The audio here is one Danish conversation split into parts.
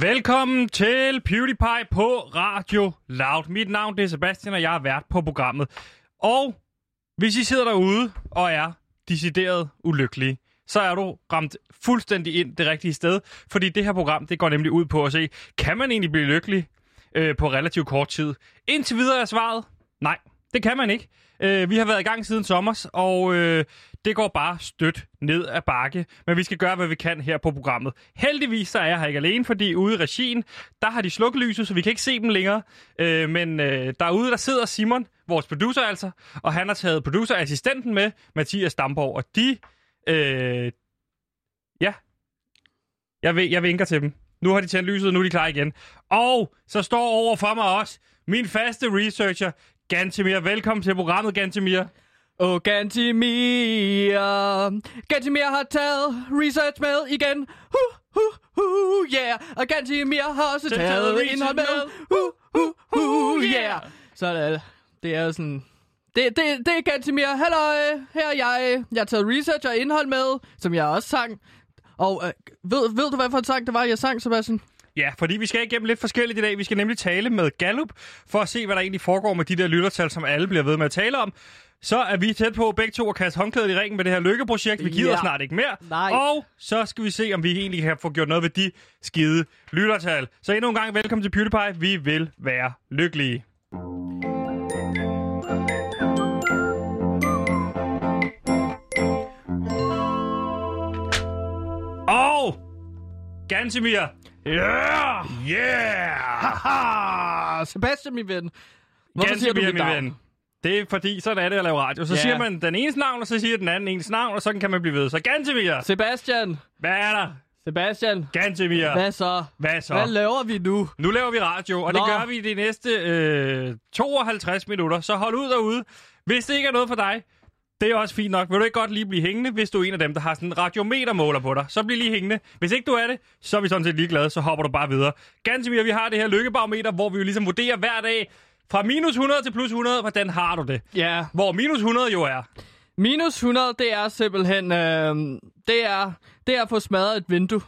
Velkommen til PewDiePie på Radio Loud. Mit navn det er Sebastian, og jeg er vært på programmet. Og hvis I sidder derude og er decideret ulykkelige, så er du ramt fuldstændig ind det rigtige sted. Fordi det her program, det går nemlig ud på at se, kan man egentlig blive lykkelig øh, på relativt kort tid? Indtil videre er svaret, nej, det kan man ikke. Øh, vi har været i gang siden sommer, og øh, det går bare stødt ned ad bakke. Men vi skal gøre, hvad vi kan her på programmet. Heldigvis så er jeg her ikke alene, fordi ude i regien, der har de slukket lyset, så vi kan ikke se dem længere. Øh, men øh, derude, der sidder Simon, vores producer altså, og han har taget producerassistenten med, Mathias Damborg, og de... Øh, ja, jeg, ved, jeg vinker til dem. Nu har de tændt lyset, og nu er de klar igen. Og så står over for mig også min faste researcher, Gantemir. Velkommen til programmet, Gantemir. Og Gantimir, Gantimir har taget research med igen. Hu, hu, hu, yeah. Og Gantimir har også taget, taget indhold med. Hu, hu, hu, yeah. Så det, det er sådan... Det, det, det er Gantimir. Hallo, her er jeg. Jeg har taget research og indhold med, som jeg også sang. Og øh, ved, ved du, hvad for en sang det var, jeg sang, Sebastian? Ja, fordi vi skal igennem lidt forskelligt i dag. Vi skal nemlig tale med Gallup, for at se, hvad der egentlig foregår med de der lyttertal, som alle bliver ved med at tale om. Så er vi tæt på begge to at kaste håndklædet i ringen med det her lykkeprojekt. Vi gider ja. snart ikke mere. Nej. Og så skal vi se, om vi egentlig kan få gjort noget ved de skide lyttertal. Så endnu en gang velkommen til PewDiePie. Vi vil være lykkelige. Og Gansimir. Yeah! Yeah! Haha! Sebastian, min ven. Hvorfor Ganske siger du min navn? ven. Det er fordi, så er det at lave radio. Så Ja. siger man den ene navn, og så siger den anden ens navn, og sådan kan man blive ved. Så Gantemir, Sebastian, hvad er der? Sebastian, Gantemir, hvad så? hvad så? Hvad laver vi nu? Nu laver vi radio, og det Nå. gør vi de næste øh, 52 minutter. Så hold ud derude. Hvis det ikke er noget for dig, det er også fint nok. Vil du ikke godt lige blive hængende, hvis du er en af dem, der har sådan en radiometermåler på dig? Så bliv lige hængende. Hvis ikke du er det, så er vi sådan set ligeglade, så hopper du bare videre. Gantemir, vi har det her lykkebarometer, hvor vi jo ligesom vurderer hver dag fra minus 100 til plus 100, hvordan har du det? Ja, Hvor minus 100 jo er. minus 100, det er simpelthen, øh, det er, det er at få smadret et vindue.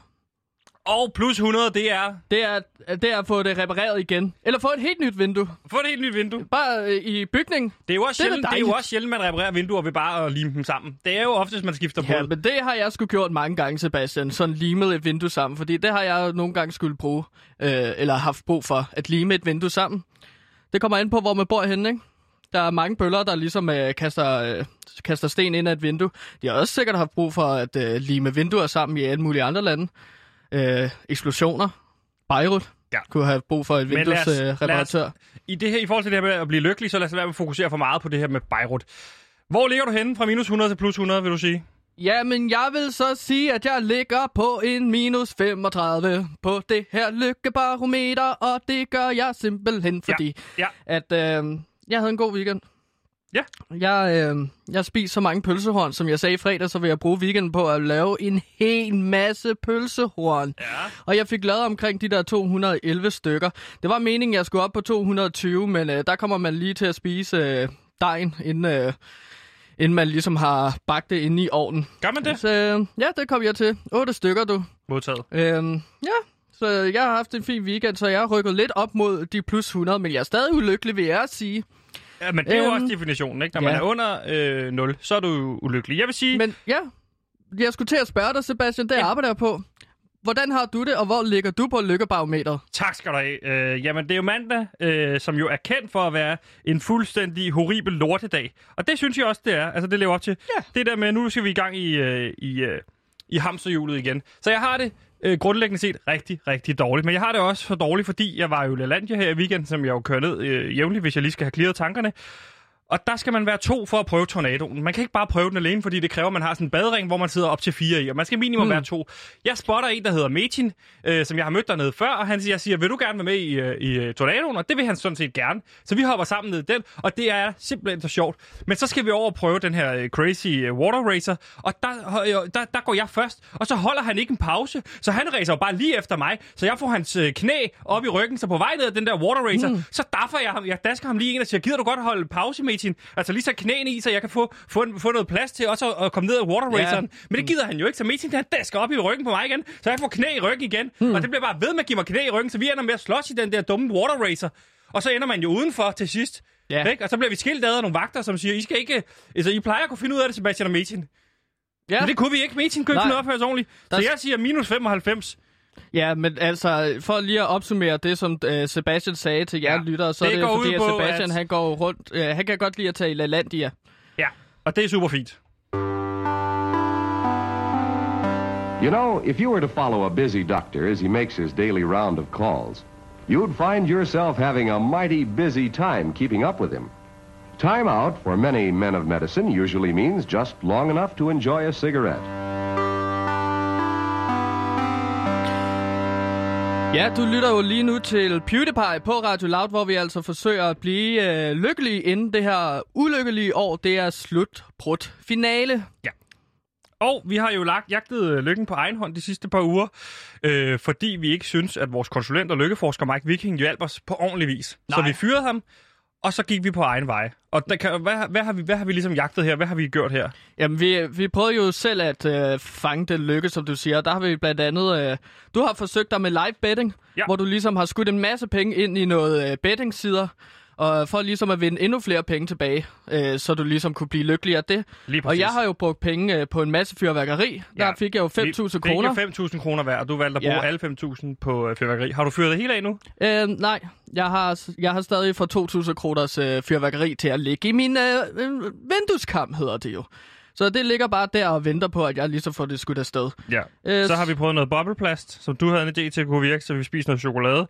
Og plus 100, det er... Det er, det er at få det repareret igen. Eller få et helt nyt vindue. Få et helt nyt vindue. Bare øh, i bygning. Det er jo også, Det er sjældent, det er jo også sjældent, man reparerer vinduer ved bare at lime dem sammen. Det er jo oftest, man skifter Ja, på. men det har jeg sgu gjort mange gange, Sebastian. Sådan limet et vindue sammen. Fordi det har jeg nogle gange skulle bruge. Øh, eller haft brug for at lime et vindue sammen. Det kommer ind på, hvor man bor henne, ikke? Der er mange bøller, der ligesom øh, kaster, øh, kaster sten ind af et vindue. De har også sikkert haft brug for at øh, lime vinduer sammen i alle mulige andre lande. Øh, eksplosioner. Beirut Ja. kunne have brug for et vinduesreparatør. Øh, reparatør. I, det her, I forhold til det her med at blive lykkelig, så lad os være med at fokusere for meget på det her med Beirut. Hvor ligger du henne fra minus 100 til plus 100, vil du sige? Ja, men jeg vil så sige, at jeg ligger på en minus 35 på det her lykkebarometer, og det gør jeg simpelthen, fordi Ja. at øh, jeg havde en god weekend. Ja. Jeg, øh, jeg spiser så mange pølsehorn, som jeg sagde i fredag, så vil jeg bruge weekenden på at lave en hel masse pølsehorn. Ja. Og jeg fik lavet omkring de der 211 stykker. Det var meningen, jeg skulle op på 220, men øh, der kommer man lige til at spise øh, dejen, inden, øh, inden man ligesom har bagt det inde i ovnen. Gør man det? Så øh, ja, det kom jeg til. 8 stykker, du. Modtaget. Øhm, ja, så jeg har haft en fin weekend, så jeg har rykket lidt op mod de plus 100, men jeg er stadig ulykkelig, vil jeg sige. Ja, men det er jo Øhm, også definitionen, ikke? Når ja. man er under øh, 0, så er du jo ulykkelig. Jeg vil sige, Men ja, jeg skulle til at spørge dig, Sebastian, det Ja. arbejder jeg på. Hvordan har du det, og hvor ligger du på lykkebarometeret? tak skal du have. Øh, jamen, det er jo mandag, øh, som jo er kendt for at være en fuldstændig horribel lortedag. Og det synes jeg også, det er. Altså, det lever op til. Ja. Det der med, nu skal vi i gang i, øh, i, øh, i hamsterhjulet igen. Så jeg har det øh, grundlæggende set rigtig, rigtig dårligt. Men jeg har det også for dårligt, fordi jeg var jo i LaLandia her i weekenden, som jeg jo kører ned øh, jævnligt, hvis jeg lige skal have clearet tankerne. Og der skal man være to for at prøve tornadoen. Man kan ikke bare prøve den alene, fordi det kræver, at man har sådan en badering, hvor man sidder op til fire i. Og man skal minimum mm. være to. Jeg spotter en, der hedder Metin, øh, som jeg har mødt dernede før, og han siger, jeg siger, vil du gerne være med i, øh, i øh, tornadoen? Og det vil han sådan set gerne. Så vi hopper sammen ned i den, og det er simpelthen så sjovt. Men så skal vi over og prøve den her øh, crazy water racer, og der, der, der går jeg først, og så holder han ikke en pause, så han racer bare lige efter mig, så jeg får hans knæ op i ryggen, så på vej ned ad den der water racer, mm. så daffer jeg ham, jeg dasker ham lige en og siger, gider du godt holde pause med Metin. Altså lige så knæene i, så jeg kan få, få, få noget plads til også at, at komme ned af water raceren. Ja. Men det gider han jo ikke, så Metin han dasker op i ryggen på mig igen, så jeg får knæ i ryggen igen. Hmm. Og det bliver bare ved med at give mig knæ i ryggen, så vi ender med at slås i den der dumme water racer. Og så ender man jo udenfor til sidst. Ja. Ikke? Og så bliver vi skilt ad af nogle vagter, som siger, I skal ikke... Altså, I plejer at kunne finde ud af det, Sebastian og Metin. Ja. Men det kunne vi ikke. Metin kunne ikke finde ud af ordentligt. Så jeg siger minus 95. Ja, men altså, for lige at opsummere det, som uh, Sebastian sagde til jer Ja. lyttere, så Det er det går fordi, at Sebastian, at- han går rundt, uh, han kan godt lide at tage i LaLandia. Ja, og det er super fint. You know, if you were to follow a busy doctor as he makes his daily round of calls, you'd find yourself having a mighty busy time keeping up with him. Time out for many men of medicine usually means just long enough to enjoy a cigarette. Ja, du lytter jo lige nu til PewDiePie på Radio Loud, hvor vi altså forsøger at blive øh, lykkelige inden det her ulykkelige år. Det er slutbrudt finale. Og vi har jo lagt jagtet øh, lykken på egen hånd de sidste par uger, øh, fordi vi ikke synes, at vores konsulent og lykkeforsker Mike Viking hjalp os på ordentlig vis. Nej. Så vi fyrede ham, og så gik vi på egen vej. Og der kan, hvad, hvad, har vi, hvad har vi ligesom jagtet her? Hvad har vi gjort her? Jamen, vi, vi prøvede jo selv at øh, fange den lykke, som du siger. Der har vi blandt andet... Øh, du har forsøgt dig med live betting, Ja. hvor du ligesom har skudt en masse penge ind i noget øh, betting-sider, og for ligesom at vinde endnu flere penge tilbage, øh, så du ligesom kunne blive lykkelig af det. Og jeg har jo brugt penge øh, på en masse fyrværkeri. Ja. Der fik jeg jo 5.000 kroner. Fik jo 5.000 kroner hver, og du valgte at bruge Ja. alle 5.000 på øh, fyrværkeri. Har du fyret det hele af nu? Øh, nej, jeg har, jeg har stadig for 2.000 kroners øh, fyrværkeri til at ligge i min øh, øh, vindueskamp, hedder det jo. Så det ligger bare der og venter på, at jeg lige så får det skudt afsted. Ja. Øh, Så har vi prøvet noget bobleplast, som du havde en idé til at kunne virke, så vi spiser noget chokolade.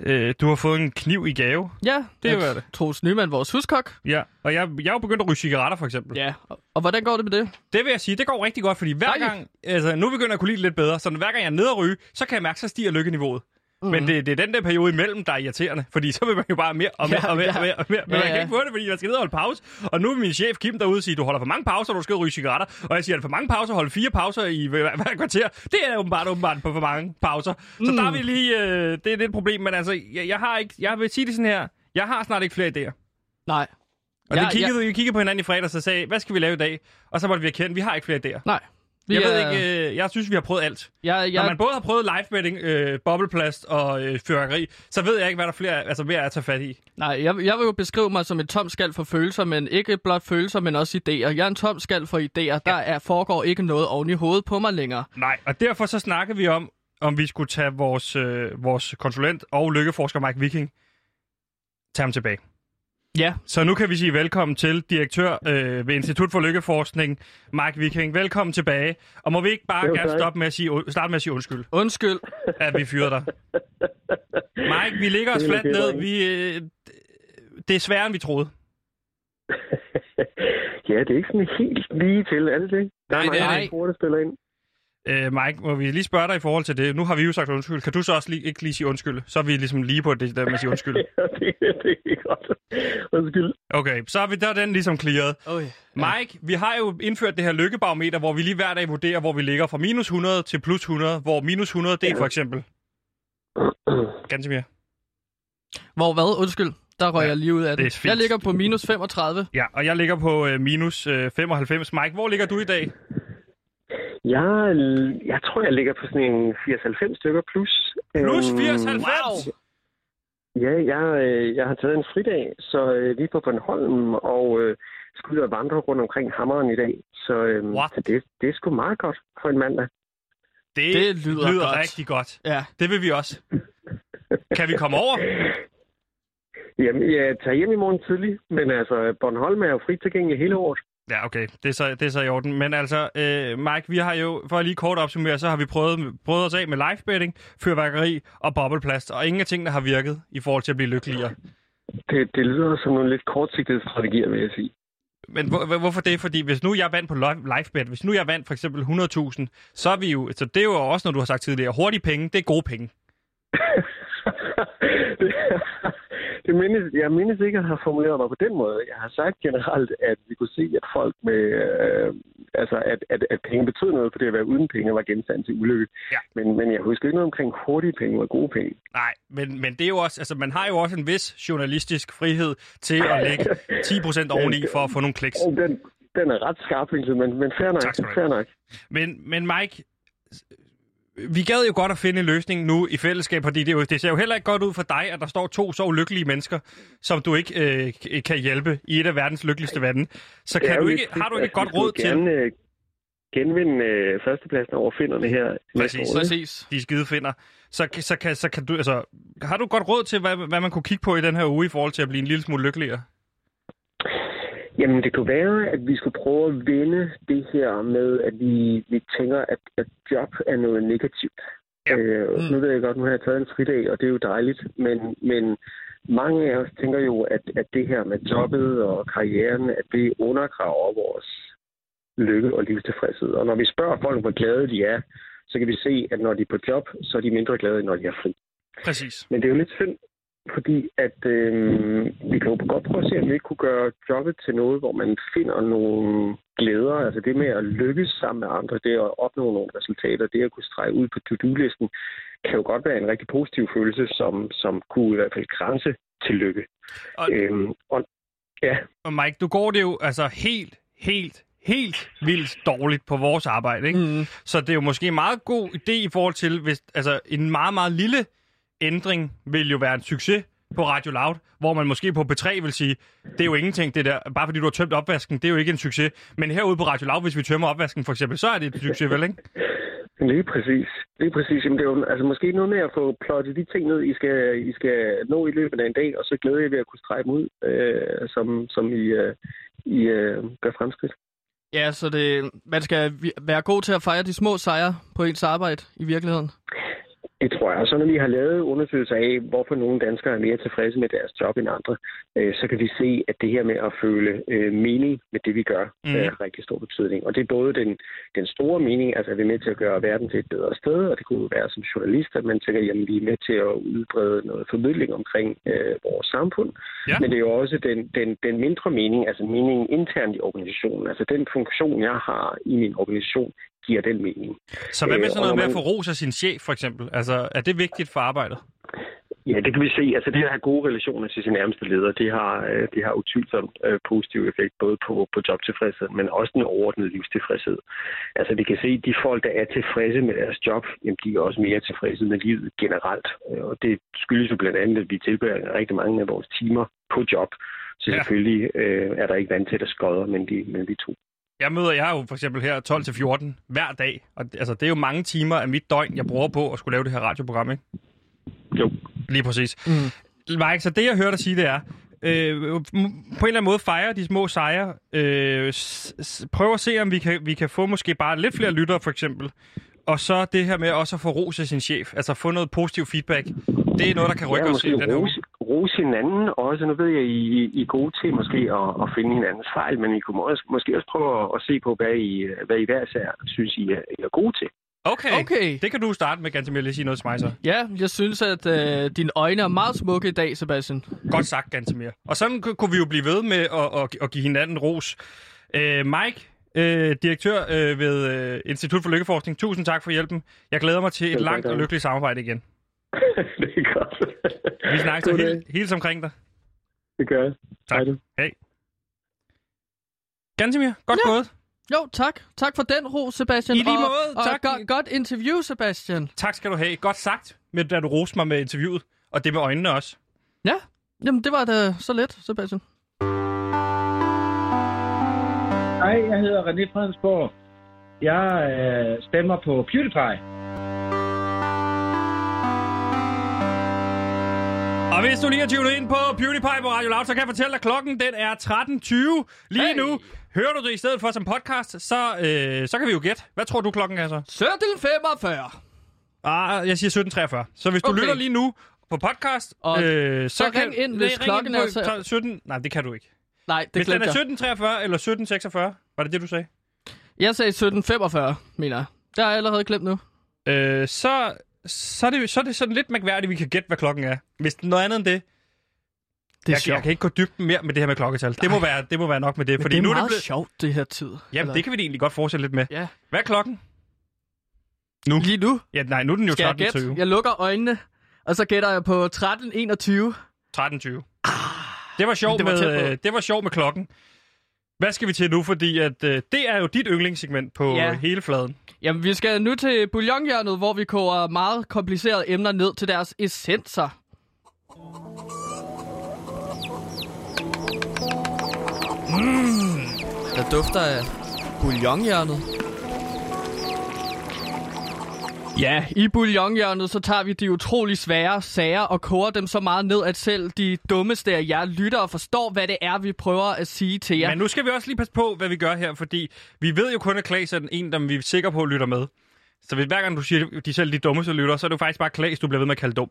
Øh, du har fået en kniv i gave. Ja, Det er jo at det. Troels Nyman, vores huskok. Ja, og jeg, jeg er jo begyndt at ryge cigaretter, for eksempel. Ja, og, og hvordan går det med det? Det vil jeg sige, det går rigtig godt, fordi hver Dejligt. gang, altså nu begynder jeg at kunne lide det lidt bedre, så hver gang jeg er nede at ryge, så kan jeg mærke, så stiger lykkeniveauet. Mm. Men det, det er den der periode imellem, der er irriterende, fordi så vil man jo bare mere og mere Ja, og mere, ja. og mere, og mere. Men Ja, man kan ja. ikke få det, fordi man skal ned og holde pause. Og nu vil min chef Kim derude og sige, du holder for mange pauser, du skal ryge cigaretter. Og jeg siger, er det for mange pauser, holde fire pauser i hver, hver kvarter. Det er åbenbart, åbenbart på for mange pauser. Så mm. der er vi lige, øh, det er lidt et problem, men altså, jeg, jeg har ikke, jeg vil sige det sådan her, jeg har snart ikke flere idéer. Nej. Og Ja, det kiggede, vi kiggede på hinanden i fredags og sagde, hvad skal vi lave i dag? Og så måtte vi erkende, vi har ikke flere idéer. Nej. Vi Jeg ved er- ikke, øh, jeg synes, vi har prøvet alt. Jeg, Når jeg, man både har prøvet live betting, øh, bobleplast og øh, fyrværkeri, så ved jeg ikke, hvad der er flere, altså mere er at tage fat i. nej, jeg, jeg vil jo beskrive mig som en tom skal for følelser, men ikke blot følelser, men også idéer. Jeg er en tom skal for idéer. Der er, foregår ikke noget oven i hovedet på mig længere. Nej, og derfor så snakkede vi om, om vi skulle tage vores, øh, vores konsulent og lykkeforsker Mike Viking, tage ham tilbage. Ja, Så nu kan vi sige velkommen til direktør øh, ved Institut for Lykkeforskning, Mike Viking. Velkommen tilbage. Og må vi ikke bare Jo, gerne stoppe med at sige, starte med at sige undskyld, undskyld. at vi fyrede dig. Mike, vi ligger os fladt ned. Vi, øh, det er sværere, end vi troede. ja, det er ikke sådan helt lige til, er det det? Der Nej, er det er mange faktorer, der spiller ind. Øh, Mike, må vi lige spørge dig i forhold til det? Nu har vi jo sagt undskyld. Kan du så også lige, ikke lige sige undskyld? Så er vi ligesom lige på det der med at sige undskyld. Det, det er godt. Undskyld. Okay, så er vi der er den ligesom clearet. Øj. Mike, vi har jo indført det her lykkebarometer, hvor vi lige hver dag vurderer, hvor vi ligger fra minus 100 til plus 100, hvor minus 100, det er for eksempel... Gantemir. Hvor hvad? Undskyld. Der røg Ja, jeg lige ud af det det. Jeg ligger på minus 35. Ja, og jeg ligger på øh, minus øh, 95. Mike, hvor ligger du i dag? Jeg, jeg tror, jeg ligger på sådan en 80-90 stykker plus. Plus Øhm, 80 90? Wow. Ja, jeg, øh, jeg har taget en fridag, så øh, lige på Bornholm, og øh, skulle ud og vandre rundt omkring hammeren i dag. Så, øh, What? så det, det er sgu meget godt for en mandag. Det, Det lyder lyder godt. rigtig godt. Ja. Det vil vi også. Kan vi komme over? Jamen, jeg tager hjem i morgen tidlig, men altså, Bornholm er jo frit tilgængelig hele året. Ja, okay. Det er, så, det er så i orden. Men altså, øh, Mike, vi har jo, for at lige kort opsummere, så har vi prøvet, prøvet os af med live betting, fyrværkeri og bobleplast, og ingen af tingene har virket i forhold til at blive lykkeligere. Det, det lyder som nogle lidt kortsigtede strategier, vil jeg sige. Men hvor, hvor- hvorfor det? Fordi hvis nu jeg vandt på live live bet, hvis nu jeg vandt for eksempel 100.000, så er vi jo, så det er jo også noget, du har sagt tidligere, hurtige penge, det er gode penge. det, mindes, jeg mindes ikke at have formuleret mig på den måde. Jeg har sagt generelt, at vi kunne se, at folk med, øh, altså at, at, at penge betød noget, fordi at være uden penge var genstand til ulykke. Ja. Men, men jeg husker ikke noget omkring hurtige penge og gode penge. Nej, men, men det er jo også, altså man har jo også en vis journalistisk frihed til at lægge 10% oveni for at få nogle kliks. Den, den er ret skarp, men, men fair nok. Tak skal du have. Fair nok. Men, men Mike, vi gad jo godt at finde en løsning nu i fællesskab, fordi det, er jo, det ser jo heller ikke godt ud for dig, at der står to så ulykkelige mennesker, som du ikke øh, kan hjælpe i et af verdens lykkeligste vande. Så kan du ikke, har du ikke et godt råd til gerne øh, genvinde øh, førstepladsen over finderne her. Præcis. år? Præcis. de skide finder? Så, så, kan, så kan du, altså, har du godt råd til, hvad, hvad man kunne kigge på i den her uge i forhold til at blive en lille smule lykkeligere? Jamen, det kunne være, at vi skulle prøve at vende det her med, at vi, vi tænker, at, at job er noget negativt. Ja. Øh, Mm. Nu ved jeg godt, nu har jeg taget en fridag, og det er jo dejligt, men, men mange af os tænker jo, at, at det her med jobbet og karrieren, at det undergraver vores lykke og livstilfredshed. Og når vi spørger folk, hvor glade de er, så kan vi se, at når de er på job, så er de mindre glade, end når de er fri. Præcis. Men det er jo lidt synd, fordi at øh, vi kan jo godt prøve at se, om vi ikke kunne gøre jobbet til noget, hvor man finder nogle glæder. Altså det med at lykkes sammen med andre, det at opnå nogle resultater, det at kunne strege ud på to-do-listen, kan jo godt være en rigtig positiv følelse, som, som kunne i hvert fald grænse til lykke. Og- Øhm, og ja, Og Mike, du går det jo altså helt, helt, helt vildt dårligt på vores arbejde, ikke? Mm. Så det er jo måske en meget god idé i forhold til, hvis altså en meget, meget lille ændring vil jo være en succes på Radio Loud, hvor man måske på P3 vil sige, det er jo ingenting, det der, bare fordi du har tømt opvasken, det er jo ikke en succes. Men herude på Radio Loud, hvis vi tømmer opvasken for eksempel, så er det en succes, vel, ikke? Lige præcis. Lige præcis. Jamen, det er jo altså, måske noget med at få plottet de ting ned, I skal, I skal nå i løbet af en dag, og så glæder jeg ved at kunne strege dem ud, øh, som, som I, øh, I øh, gør fremskridt. Ja, så det, man skal være god til at fejre de små sejre på ens arbejde i virkeligheden. Det tror jeg. Og så når vi har lavet undersøgelser af, hvorfor nogle danskere er mere tilfredse med deres job end andre, øh, så kan vi se, at det her med at føle øh, mening med det, vi gør, mm. er rigtig stor betydning. Og det er både den, den store mening, altså at vi er med til at gøre verden til et bedre sted, og det kunne være som journalist, at man tænker, jamen vi er med til at udbrede noget formidling omkring øh, vores samfund. Ja. Men det er jo også den, den, den mindre mening, altså meningen internt i organisationen, altså den funktion, jeg har i min organisation, giver den mening. Så hvad med Øh, sådan og noget når med at man- få ros af sin chef, for eksempel? Altså, er det vigtigt for arbejdet? Ja, det kan vi se. Altså det at have gode relationer til sin nærmeste leder, det har, øh, det har utvivlsomt øh, positiv effekt, både på, på jobtilfredshed, men også den overordnede livstilfredshed. Altså vi kan se, at de folk, der er tilfredse med deres job, jamen, de er også mere tilfredse med livet generelt. Øh, Og det skyldes jo blandt andet, at vi tilbringer rigtig mange af vores timer på job. Så selvfølgelig øh, er der ikke vand til, der skodder mellem de, mellem de to. Jeg møder jeg er jo for eksempel her 12-14 hver dag, og det- altså, det er jo mange timer af mit døgn, jeg bruger på at skulle lave det her radioprogram, ikke? Jo. Lige præcis. Mm. Mike, så det jeg hørte dig sige, det er, øh, på en eller anden måde fejre de små sejre. Øh, s- s- prøv at se, om vi kan, vi kan få måske bare lidt flere lyttere, for eksempel. Og så det her med også at få ros af sin chef. Altså få noget positiv feedback. Det er noget, der kan rykke ja, os i den her uge. Rose, hinanden også. Nu ved jeg, I, I er gode til måske at, at finde hinandens fejl, men I kunne også, måske også prøve at, at se på, hvad I, hvad I hver især synes, I er, I er gode til. Okay. Okay. Det kan du starte med, Gantemir, lige sige noget til mig så. Ja, jeg synes, at øh, dine øjne er meget smukke i dag, Sebastian. Godt sagt, Gantemir. Og sådan ku- kunne vi jo blive ved med at, at, at give hinanden ros. Øh, Mike, øh, direktør øh, ved øh, Institut for Lykkeforskning, tusind tak for hjælpen. Jeg glæder mig til et langt og lykkeligt samarbejde igen. det er godt. Vi snakker så omkring dig. Det gør jeg. Tak. Hej du. Hej. Gantemir, godt Ja. gået. Jo, tak. Tak for den ro, Sebastian. I lige og, måde. Og Tak. Go- godt interview, Sebastian. Tak skal du have. Godt sagt, med, da du roste mig med interviewet. Og det med øjnene også. Ja, jamen det var da så let, Sebastian. Hej, jeg hedder René Fredensborg. Jeg øh, stemmer på PewDiePie. Og hvis du lige har tunet ind på PewDiePie på Radio Loud, så kan jeg fortælle dig, at klokken den er 13.20 lige Hey. nu. Hører du det i stedet for som podcast, så, øh, så kan vi jo gætte. Hvad tror du klokken er så? 1745. Ah, jeg siger 17.43. Så hvis du Okay. lytter lige nu på podcast, Og øh, så, så kan... ring ind, hvis klokken er på så- 17... Nej, det kan du ikke. Nej, det Hvis den er jeg. 17.43 eller 17.46, var det det, du sagde? Jeg sagde 1745, mener jeg. Det har jeg allerede glemt nu. Øh, så, så, er det, så er det sådan lidt mærkværdigt, at vi kan gætte, hvad klokken er. Hvis noget andet end det, Det er Jeg, sjovt. jeg kan ikke gå dybden mere med det her med klokketal. Det må, være, det må være nok med det. Men fordi det er nu er meget det blevet... sjovt, det her tid. Jamen, det kan vi egentlig godt fortsætte lidt med. Ja. Hvad er klokken? Lige nu Ja, nej, nu er den jo skal jeg gætte. 13.20. Jeg lukker øjnene, og så gætter jeg på 13.21. 13.20. Det var sjovt det var med, øh, det var sjovt med klokken. Hvad skal vi til nu? Fordi at, øh, det er jo dit yndlingssegment på Ja. hele fladen. Jamen, vi skal nu til bouillonhjørnet, hvor vi koger meget komplicerede emner ned til deres essenser. Mm, der dufter af bouillonhjørnet. Ja, i bouillonhjørnet, så tager vi de utrolig svære sager og koger dem så meget ned, at selv de dummeste af jer lytter og forstår, hvad det er, vi prøver at sige til jer. Men nu skal vi også lige passe på, hvad vi gør her, fordi vi ved jo kun, at Klaas er den en, der vi er sikre på lytter med. Så hvis hver gang du siger, at de selv de dummeste lytter, så er det jo faktisk bare Klaas, du bliver ved med at kalde dum.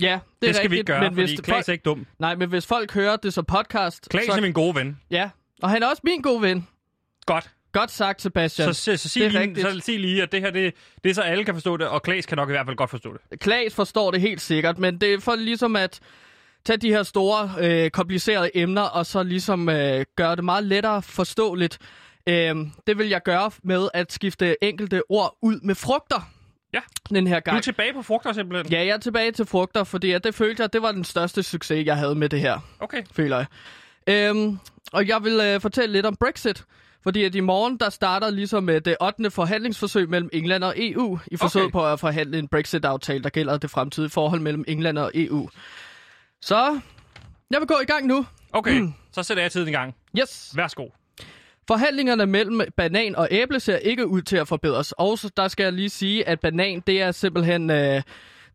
Ja, det, er det skal rigtigt, vi ikke gøre, men fordi hvis Klaas er ikke dum. Nej, men hvis folk hører det som podcast, Klaas så... er min gode ven. Ja, og han er også min gode ven. Godt. Godt sagt, Sebastian. Så, så, så, sig det er lige, rigtigt. så sig lige, at det her, det, det er så alle kan forstå det, og Klaas kan nok i hvert fald godt forstå det. Klaas forstår det helt sikkert, men det er for ligesom at tage de her store, øh, komplicerede emner, og så ligesom øh, gøre det meget lettere forståeligt. Øh, det vil jeg gøre med at skifte enkelte ord ud med frugter. Ja. Den her Du gang. er tilbage på frugter simpelthen? Ja, jeg er tilbage til frugter, fordi at det følte jeg, det var den største succes, jeg havde med det her. Okay. føler jeg. Øhm, og jeg vil øh, fortælle lidt om Brexit. Fordi at i morgen, der starter ligesom øh, det 8. forhandlingsforsøg mellem England og EU, i forsøg Okay. på at forhandle en Brexit-aftale, der gælder det fremtidige forhold mellem England og EU. Så jeg vil gå i gang nu. Okay, så sætter jeg tiden i gang. Yes. Værsgo. Forhandlingerne mellem banan og æble ser ikke ud til at forbedres. Og så der skal jeg lige sige, at banan, det er simpelthen øh,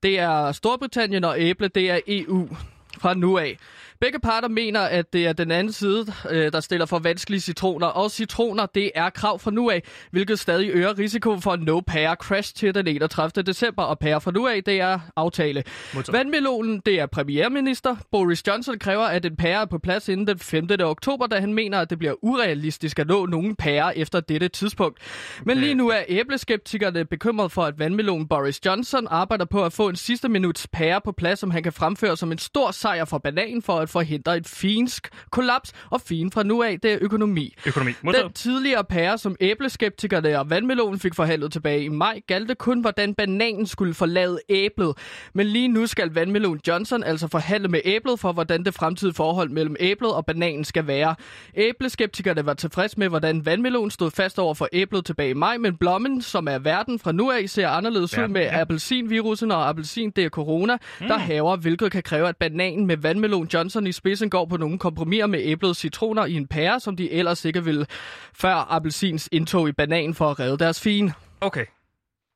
det er Storbritannien, og æble, det er EU fra nu af. Begge parter mener, at det er den anden side, øh, der stiller for vanskelige citroner, og citroner, det er krav fra nu af, hvilket stadig øger risikoen for no pære crash til den 31. december, og pære fra nu af, det er aftale. Modtaget. Vandmelonen, det er premierminister. Boris Johnson kræver, at en pære er på plads inden den 5. oktober, da han mener, at det bliver urealistisk at nå nogen pære efter dette tidspunkt. Men lige nu er æbleskeptikerne bekymret for, at vandmelonen Boris Johnson arbejder på at få en sidste minuts pære på plads, som han kan fremføre som en stor sejr for bananen for at forhindre et finsk kollaps. Og fin fra nu af, det er økonomi. Økonomi. Modtaget. Den tidligere pære, som æbleskeptikerne og vandmelonen fik forhandlet tilbage i maj, galte kun, hvordan bananen skulle forlade æblet. Men lige nu skal vandmelon Johnson altså forhandle med æblet for, hvordan det fremtidige forhold mellem æblet og bananen skal være. Æbleskeptikerne var tilfreds med, hvordan vandmelon stod fast over for æblet tilbage i maj, men blommen, som er verden fra nu af, ser anderledes ud med ja. appelsinvirusen, og appelsin, det er corona, mm. der haver, hvilket kan kræve, at bananen med vandmelon Johnson i spidsen går på nogle kompromiser med æblets citroner i en pære, som de ellers ikke ville før appelsins indtog i bananen for at redde deres fine. Okay.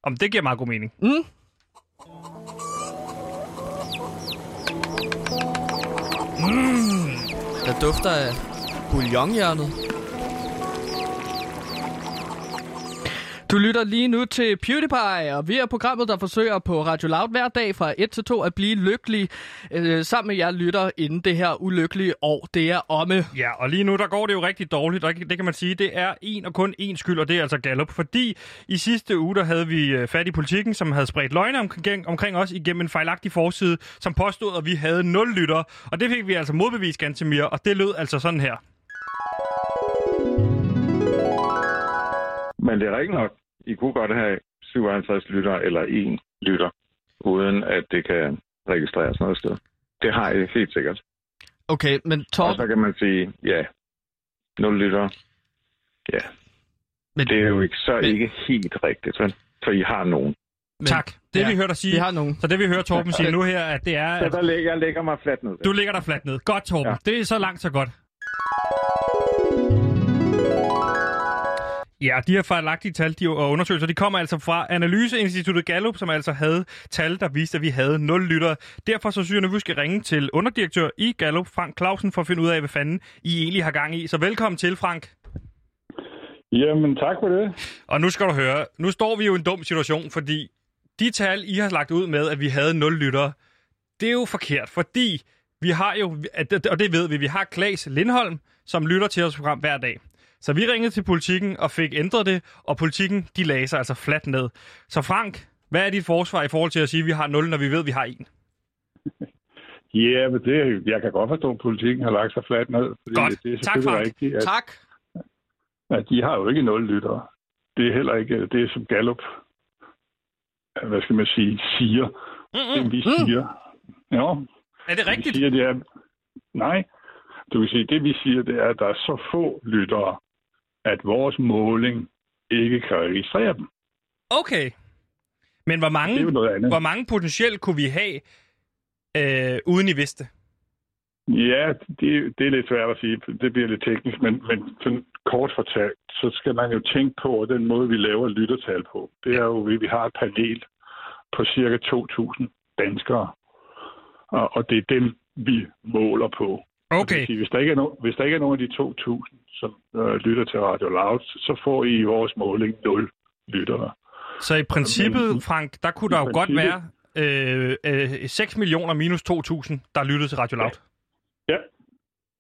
Om det giver meget god mening. Mm? Der dufter af bouillonhjørnet. Du lytter lige nu til PewDiePie, og vi er programmet, der forsøger på Radio Loud hver dag fra 1 til 2 at blive lykkelig øh, sammen med jer lytter, inden det her ulykkelige år, det er omme. Ja, og lige nu, der går det jo rigtig dårligt, og det kan man sige, det er en og kun én skyld, og det er altså Gallup, fordi i sidste uge, der havde vi øh, fat i politikken, som havde spredt løgne omkring, omkring os igennem en fejlagtig forside, som påstod, at vi havde nul lytter, og det fik vi altså modbevist, Gantemir, og det lød altså sådan her. Men det er ikke nok. I kunne godt have 57 lytter eller en lytter, uden at det kan registreres noget sted. Det har I helt sikkert. Okay, men Og Torben, så kan man sige, ja, 0 lytter. Ja, men, det er jo ikke, så Men- ikke helt rigtigt, vel? For I har nogen. men, tak. Det ja, vi hørte dig sige. Vi har nogen. Så det vi hører Torben sige nu her, at det er, Så at der lægger, jeg lægger mig fladt ned. du ligger der fladt ned. Godt, Torben. Ja. Det er så langt, så godt. Ja, de her fejlagtige tal de, og undersøgelser, de kommer altså fra Analyseinstituttet Gallup, som altså havde tal, der viste, at vi havde 0 lyttere. Derfor så synes jeg, at vi skal ringe til underdirektør i Gallup, Frank Clausen, for at finde ud af, hvad fanden I egentlig har gang i. Så velkommen til, Frank. Jamen, tak for det. Og nu skal du høre, nu står vi jo i en dum situation, fordi de tal, I har lagt ud med, at vi havde 0 lyttere, det er jo forkert, fordi vi har jo, og det ved vi, vi har Klaas Lindholm, som lytter til vores program hver dag. Så vi ringede til politikken og fik ændret det, og politikken, de lagde sig altså fladt ned. Så Frank, hvad er dit forsvar i forhold til at sige, at vi har 0, når vi ved, at vi har 1? Ja, men det, jeg kan godt forstå, at politikken har lagt sig fladt ned. Fordi Godt. Det er Tak, Frank. rigtigt, at, Tak. at de har jo ikke nul lyttere. Det er heller ikke det, er som Gallup, hvad skal man sige, siger. Mm-mm. Det vi siger. Jo, Er det vi rigtigt? siger, det er... Nej, du vil sige, det vi siger, det er, at der er så få lyttere, at vores måling ikke kan registrere dem. Okay. Men hvor mange, hvor mange potentielt kunne vi have, øh, uden I vidste? Ja, det, det er lidt svært at sige. Det bliver lidt teknisk, men, men sådan kort fortalt, så skal man jo tænke på, den måde, vi laver lyttertal på, det er jo, at vi har et panel på cirka 2.000 danskere, og, og det er dem, vi måler på. Okay. sige, hvis, der ikke er no, hvis der ikke er nogen af de 2.000, som øh, lytter til Radio Loud, så får I i vores måling 0 lyttere. Så i princippet, Men- Frank, der kunne der jo godt være øh, øh, 6 millioner minus 2.000, der lyttede til Radio Loud. Ja,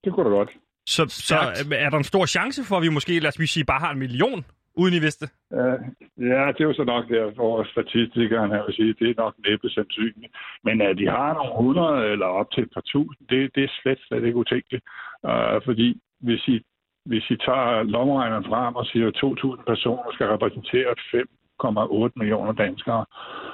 det kunne da godt. Så, så Stærkt. øh, er der en stor chance for, at vi måske, lad os sige, bare har en million, uden I vidste? Uh, ja, det er jo så nok der, hvor statistikeren her vil sige, det er nok næppe sandsynligt. Men at de har nogle 100 eller op til et par tusind, det, det er slet, slet ikke utænkeligt. Uh, fordi hvis I, hvis I tager lommeregneren frem og siger, at 2.000 personer skal repræsentere 5,8 millioner danskere,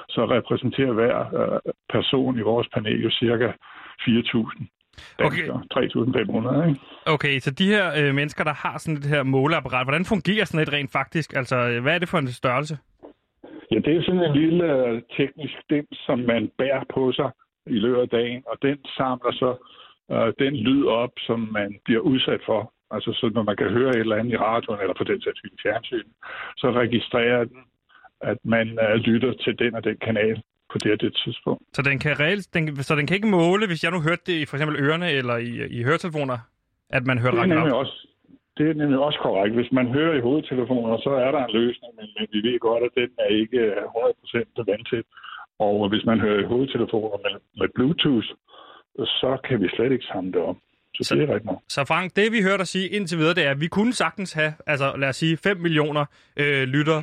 så repræsenterer hver uh, person i vores panel jo cirka 4.000 danskere. 3.500, ikke? Okay, så de her øh, mennesker, der har sådan et her måleapparat, hvordan fungerer sådan et rent faktisk? Altså, øh, hvad er det for en størrelse? Ja, det er sådan en lille øh, teknisk dims, som man bærer på sig i løbet af dagen, og den samler så øh, den lyd op, som man bliver udsat for. Altså, så når man kan høre et eller andet i radioen, eller på den sags skyld i fjernsyn, så registrerer den, at man øh, lytter til den og den kanal på det og det tidspunkt. Så den kan reelt, den, så den kan ikke måle, hvis jeg nu hørte det i for eksempel ørerne eller i, i høretelefoner, at man hørte Det Radio nemlig Loud? også, det er nemlig også korrekt. Hvis man hører i hovedtelefoner, så er der en løsning, men, men vi ved godt, at den er ikke øh, 100% vandtæt. Og hvis man hører i hovedtelefoner med, med Bluetooth, så kan vi slet ikke samle det op. Så, Så- det er rigtigt nok. Så Frank, det vi hørte dig sige indtil videre, det er, at vi kunne sagtens have, altså lad os sige, 5 millioner øh, lyttere.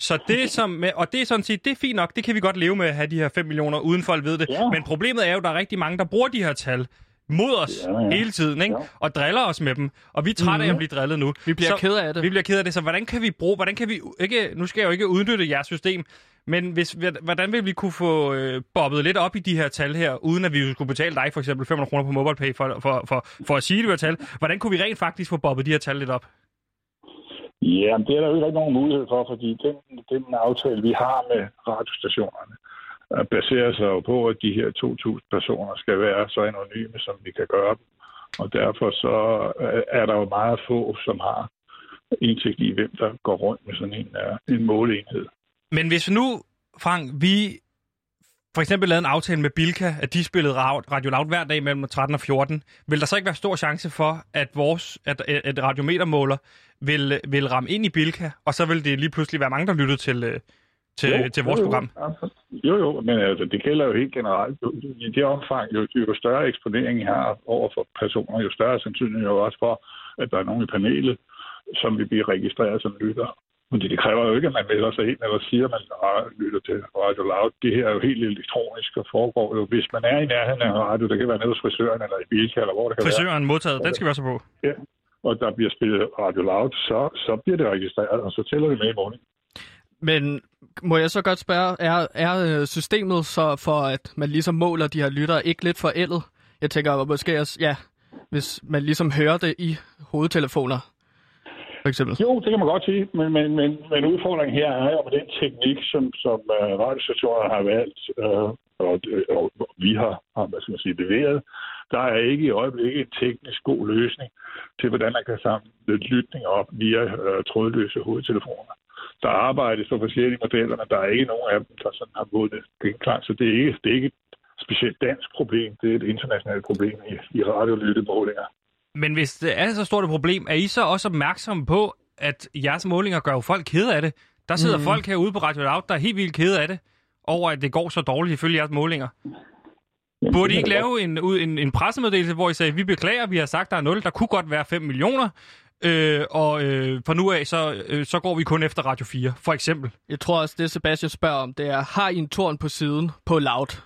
Så det som, med, og det er sådan set, det er fint nok, det kan vi godt leve med at have de her 5 millioner, uden folk ved det. Ja. Men problemet er jo, at der er rigtig mange, der bruger de her tal mod os Ja, ja. hele tiden, ikke? Ja. Og driller os med dem. Og vi er trætte af at blive drillet nu. Vi bliver så, ked af det. Vi bliver ked af det, så hvordan kan vi bruge, hvordan kan vi ikke, nu skal jeg jo ikke udnytte jeres system, men hvis, hvordan vil vi kunne få øh, bobbet lidt op i de her tal her, uden at vi skulle betale dig for eksempel 500 kroner på MobilePay for, for, for, for at sige de her tal? Hvordan kunne vi rent faktisk få bobbet de her tal lidt op? Ja, men det er der jo ikke rigtig nogen mulighed for, fordi den, den aftale, vi har med radiostationerne, øh, baserer sig jo på, at de her 2.000 personer skal være så anonyme, som vi kan gøre dem. Og derfor så øh, er der jo meget få, som har indsigt i, hvem der går rundt med sådan en, øh, en måleenhed. Men hvis nu, Frank, vi for eksempel lavede en aftale med Bilka, at de spillede ra- Radio Loud hver dag mellem 13 og 14, vil der så ikke være stor chance for, at vores at, at radiometermåler vil, vil ramme ind i Bilka, og så vil det lige pludselig være mange, der lyttede til, øh, til, jo, til vores jo, program? Jo, jo, men altså, det gælder jo helt generelt. I det omfang, jo, jo større eksponering I har over for personer, jo større sandsynlighed jo også for, at der er nogen i panelet, som vil blive registreret som lytter. Men det kræver jo ikke, at man melder sig ind eller siger, at man lytter til Radio Loud. Det her er jo helt elektronisk og foregår jo. Hvis man er i nærheden af radio, det kan være nede hos frisøren eller i Bilka, eller hvor det kan være, Frisøren modtaget, den skal vi også på. og der bliver spillet Radio Loud, så, så bliver det registreret, og så tæller det med i morgen. Men må jeg så godt spørge, er, er øh, systemet så for, at man ligesom måler de her lyttere, ikke lidt forældet? Jeg tænker måske også, ja, hvis man ligesom hører det i hovedtelefoner, for eksempel. Jo, det kan man godt sige, men, men, men, men udfordringen her er jo med den teknik, som, som øh, uh, radiostationerne har valgt, uh, og, og, og vi har, har hvad skal man sige, leveret. Der er ikke i øjeblikket en teknisk god løsning til, hvordan man kan samle lytning op via uh, trådløse hovedtelefoner. Der arbejdes på forskellige modeller, men der er ikke nogen af dem, der sådan har vundet genklang, så det er ikke, det er ikke et specielt dansk problem, det er et internationalt problem i, i radiolyttemålinger. Men hvis det er så stort et problem, er I så også opmærksomme på, at jeres målinger gør jo folk kede af det? Der sidder mm. folk herude på Radio Loud, der er helt vildt kede af det, over at det går så dårligt ifølge jeres målinger. Jamen, Burde I ikke lave en, en, en pressemeddelelse, hvor I sagde, vi beklager, vi har sagt, der er 0, der kunne godt være 5 millioner, øh, og øh, fra nu af, så, øh, så går vi kun efter Radio 4, for eksempel. Jeg tror også, det Sebastian spørger om, det er, har I en torn på siden på loud?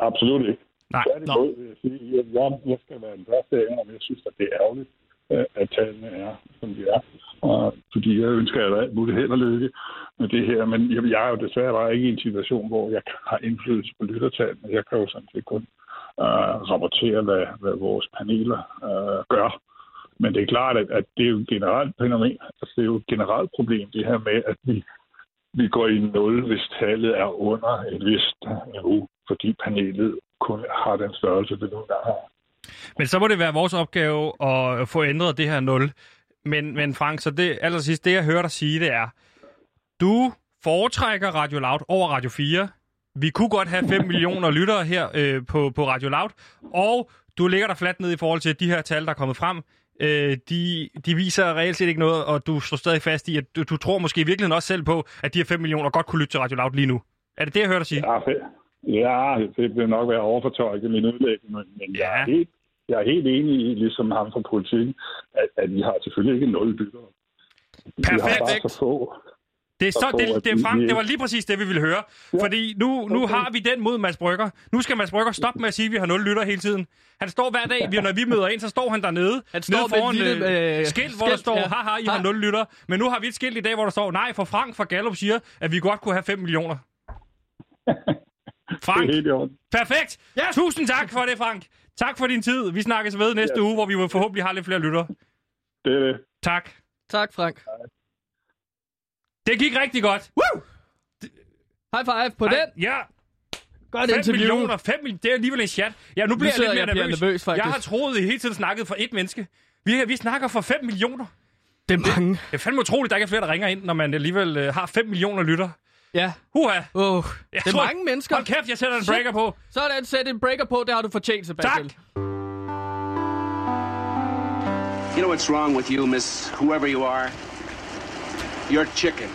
Absolut ikke. Nej. Tværtimod vil jeg sige, at jeg, jeg skal være den første af om jeg synes, at det er ærgerligt, øh, at tallene er, som de er. Og, fordi jeg ønsker at alt muligt held og lykke med det her. Men jeg, jeg er jo desværre bare ikke i en situation, hvor jeg har indflydelse på lyttertallene. Jeg kan jo sådan set kun øh, rapportere, hvad, hvad vores paneler øh, gør. Men det er klart, at, at det er jo et generelt fænomen. Altså, det er jo et generelt problem, det her med, at vi, vi går i nul, hvis tallet er under et vist niveau, fordi panelet kun har den størrelse, det nu engang har. Men så må det være vores opgave at få ændret det her 0. Men, men Frank, så det, allersidst, det jeg hører dig sige, det er, du foretrækker Radio Loud over Radio 4. Vi kunne godt have 5 millioner lyttere her øh, på, på Radio Loud, og du ligger der fladt ned i forhold til de her tal, der er kommet frem. Øh, de, de viser reelt set ikke noget, og du står stadig fast i, at du, du tror måske i virkeligheden også selv på, at de her 5 millioner godt kunne lytte til Radio Loud lige nu. Er det det, jeg hører dig sige? Ja, ja det vil nok være overfortolket min udlægning, men, men Ja. jeg, er helt, jeg er helt enig i, ligesom ham fra politikken, at, at vi har selvfølgelig ikke nul lyttere. Vi har Perfekt. bare så få. Det er, så, det, det, er vi- det var lige præcis det, vi ville høre. Ja. Fordi nu, nu Okay. har vi den mod Mads Brygger. Nu skal Mads Brygger stoppe med at sige, at vi har nul lytter hele tiden. Han står hver dag, vi, når vi møder ind, så står han dernede. Han står nede med et foran lille, øh, øh, skilt, hvor der skilt, står, ja. haha, I har Ha. nul lytter. Men nu har vi et skilt i dag, hvor der står, nej, for Frank fra Gallup siger, at vi godt kunne have 5 millioner. Det Frank, er helt i orden. perfekt. Ja. Tusind tak for det, Frank. Tak for din tid. Vi snakkes ved næste Ja. uge, hvor vi forhåbentlig har lidt flere lytter. Det er det. Tak. Tak, Frank. Det gik rigtig godt. Woo! High five på Ej, den. Ja, Godt 5 interview. millioner, 5 millioner, det er alligevel en chat. Ja, nu bliver jeg sidder lidt mere jeg nervøs. nervøs, faktisk. Jeg har troet, at I hele tiden snakket for et menneske. Vi, vi snakker for 5 millioner. Det er mange. Det er fandme utroligt, at der ikke er flere, der ringer ind, når man alligevel øh, har 5 millioner lytter. Ja. Uha. Oh, Jeg det er tror- mange mennesker. Hold kæft, jeg sætter en Shit. breaker på. Sådan, sæt en breaker på. Det har du fortjent, Sebastian. Tak. You know what's wrong with you, miss whoever you are? You're chicken.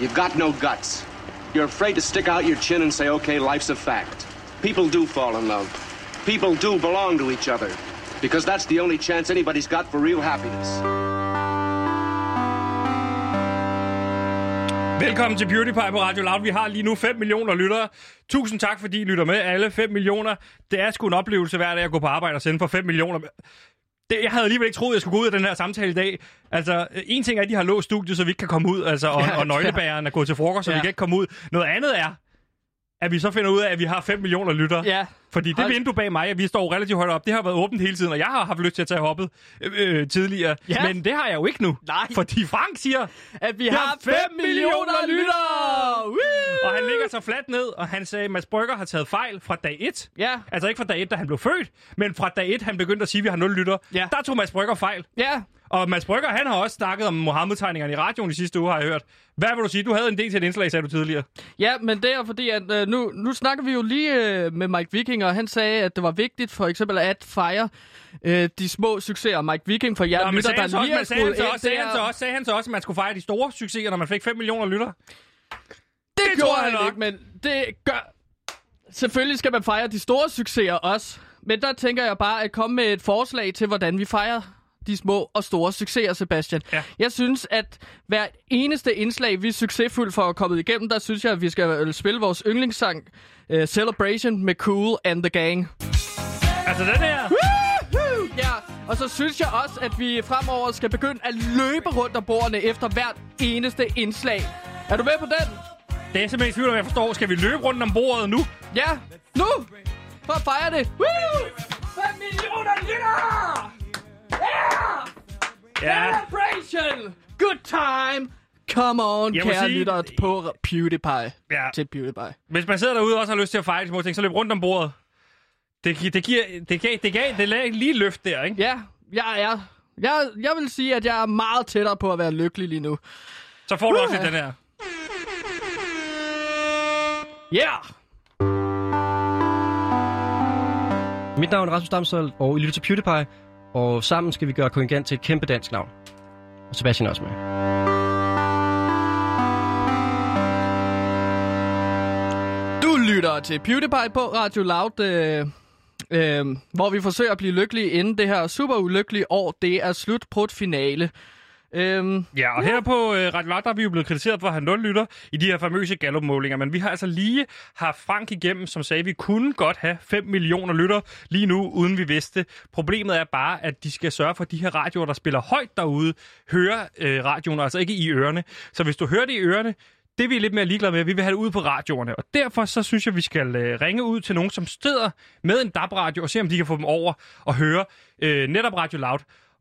You've got no guts. You're afraid to stick out your chin and say, okay, life's a fact. People do fall in love. People do belong to each other. Because that's the only chance anybody's got for real happiness. Velkommen til Beauty Pie på Radio Loud. Vi har lige nu 5 millioner lyttere. Tusind tak, fordi I lytter med. Alle 5 millioner. Det er sgu en oplevelse hver dag at gå på arbejde og sende for 5 millioner. Det, jeg havde alligevel ikke troet, at jeg skulle gå ud af den her samtale i dag. Altså, en ting er, at de har låst studiet, så vi ikke kan komme ud, altså, og, Ja, og nøglebæreren er gået til frokost, så Ja. vi kan ikke komme ud. Noget andet er, at vi så finder ud af, at vi har 5 millioner lyttere. Ja. Fordi det Hold- vindue bag mig, at vi står relativt højt op, det har været åbent hele tiden, og jeg har haft lyst til at tage hoppet øh, øh, tidligere. Ja. Men det har jeg jo ikke nu. Nej. Fordi Frank siger, At vi har har fem 5 millioner lyttere! Woo! og han ligger så fladt ned, og han sagde, at Mads Brygger har taget fejl fra dag 1. Ja. Altså ikke fra dag 1, da han blev født, men fra dag 1, han begyndte at sige, at vi har 0 lytter. Ja. Der tog Mads Brygger fejl. Ja. Og Mads Brygger, han har også snakket om Mohammed-tegningerne i radioen i sidste uge, har jeg hørt. Hvad vil du sige? Du havde en del til et indslag, sagde du tidligere. Ja, men det er fordi, at øh, nu, nu snakker vi jo lige øh, med Mike Viking, og han sagde, at det var vigtigt for eksempel at fejre øh, de små succeser. Mike Viking, for jer Nå, lytter, der også, lige er sagde han så også, sagde han så også, sagde han så også, at man skulle fejre de store succeser, når man fik 5 millioner lytter? Det, Det gjorde han nok. ikke, men det gør... Selvfølgelig skal man fejre de store succeser også. Men der tænker jeg bare at komme med et forslag til, hvordan vi fejrer de små og store succeser, Sebastian. Ja. Jeg synes, at hver eneste indslag, vi er succesfulde for at komme igennem, der synes jeg, at vi skal øh, spille vores yndlingssang uh, Celebration med Cool and the Gang. Altså den her... Woohoo! Ja, og så synes jeg også, at vi fremover skal begynde at løbe rundt om bordene efter hvert eneste indslag. Er du med på den? Det er simpelthen i tvivl, om jeg forstår. Skal vi løbe rundt om bordet nu? Ja, nu! For at fejre det. Woo! 5 millioner lyttere! Yeah! Ja. Celebration! Good time! Come on, Jeg kære sige- lyttere på PewDiePie. Ja. Til PewDiePie. Hvis man sidder derude og også har lyst til at fejre de små ting, så løb rundt om bordet. Det, gi- det giver... Det gav, det gav, det lagde lige løft der, ikke? Ja, jeg er... Jeg, jeg vil sige, at jeg er meget tættere på at være lykkelig lige nu. Så får du også Uha. lidt den her. Yeah! Mit navn er Rasmus Damshold, og I lytter til PewDiePie, og sammen skal vi gøre Kongigant til et kæmpe dansk navn. Og Sebastian er også med. Du lytter til PewDiePie på Radio Loud, øh, øh, hvor vi forsøger at blive lykkelige inden det her super ulykkelige år. Det er slut på et finale. Øhm, Ja, og her på øh, Radio Loud, der er vi jo blevet kritiseret for at have nul lytter i de her famøse Gallup-målinger, men vi har altså lige haft Frank igennem, som sagde, at vi kunne godt have 5 millioner lytter lige nu, uden vi vidste. Problemet er bare, at de skal sørge for, at de her radioer, der spiller højt derude, hører øh, radioen, altså ikke i ørerne. Så hvis du hører det i ørerne, det er vi lidt mere ligeglade med. Vi vil have det ud på radioerne, og derfor så synes jeg, vi skal øh, ringe ud til nogen, som steder med en DAB-radio, og se om de kan få dem over og høre øh, netop Radio Loud.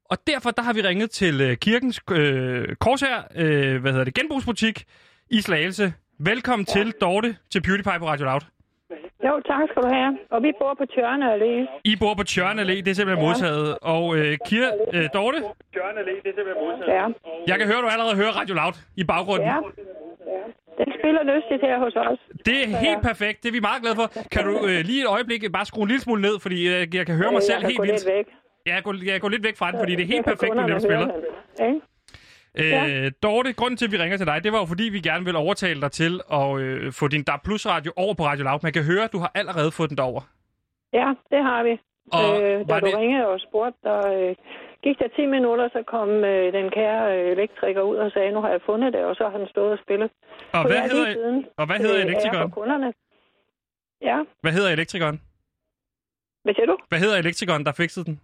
Og derfor der har vi ringet til øh, kirkens øh, korsher, øh, hvad hedder det, genbrugsbutik i Slagelse. Velkommen ja. til, Dorte, til PewDiePie på Radio Loud. Jo, tak skal du have. Og vi bor på Tjørne Allé. I bor på Tjørne Allé, det er simpelthen Ja. modtaget. Og øh, Kir, øh, Dorte, Ja. jeg kan høre, du allerede hører Radio Loud i baggrunden. ja. Den spiller lystigt her hos os. Det er helt perfekt, det er vi meget glade for. Kan du øh, lige et øjeblik bare skrue en lille smule ned, fordi øh, jeg kan høre mig Øh, selv jeg kan helt vildt. lidt væk. Ja, jeg går, jeg går lidt væk fra den, fordi det er helt perfekt, det, du spiller. ikke? Øh, Dorte, grunden til, at vi ringer til dig, det var jo fordi, vi gerne vil overtale dig til at øh, få din DAB Plus radio over på Radio Loud. Man kan høre, at du har allerede fået den derover. Ja, det har vi. Og øh, da du det- ringede og spurgte, der øh, gik der 10 minutter, så kom øh, den kære øh, elektriker ud og sagde, nu har jeg fundet det, og så har han stået og spillet. Og på hvad hedder, siden. og hvad hedder ære elektrikeren? Kunderne. Ja, Hvad hedder elektrikeren? hvad siger du? Hvad hedder elektrikeren, der fikset den?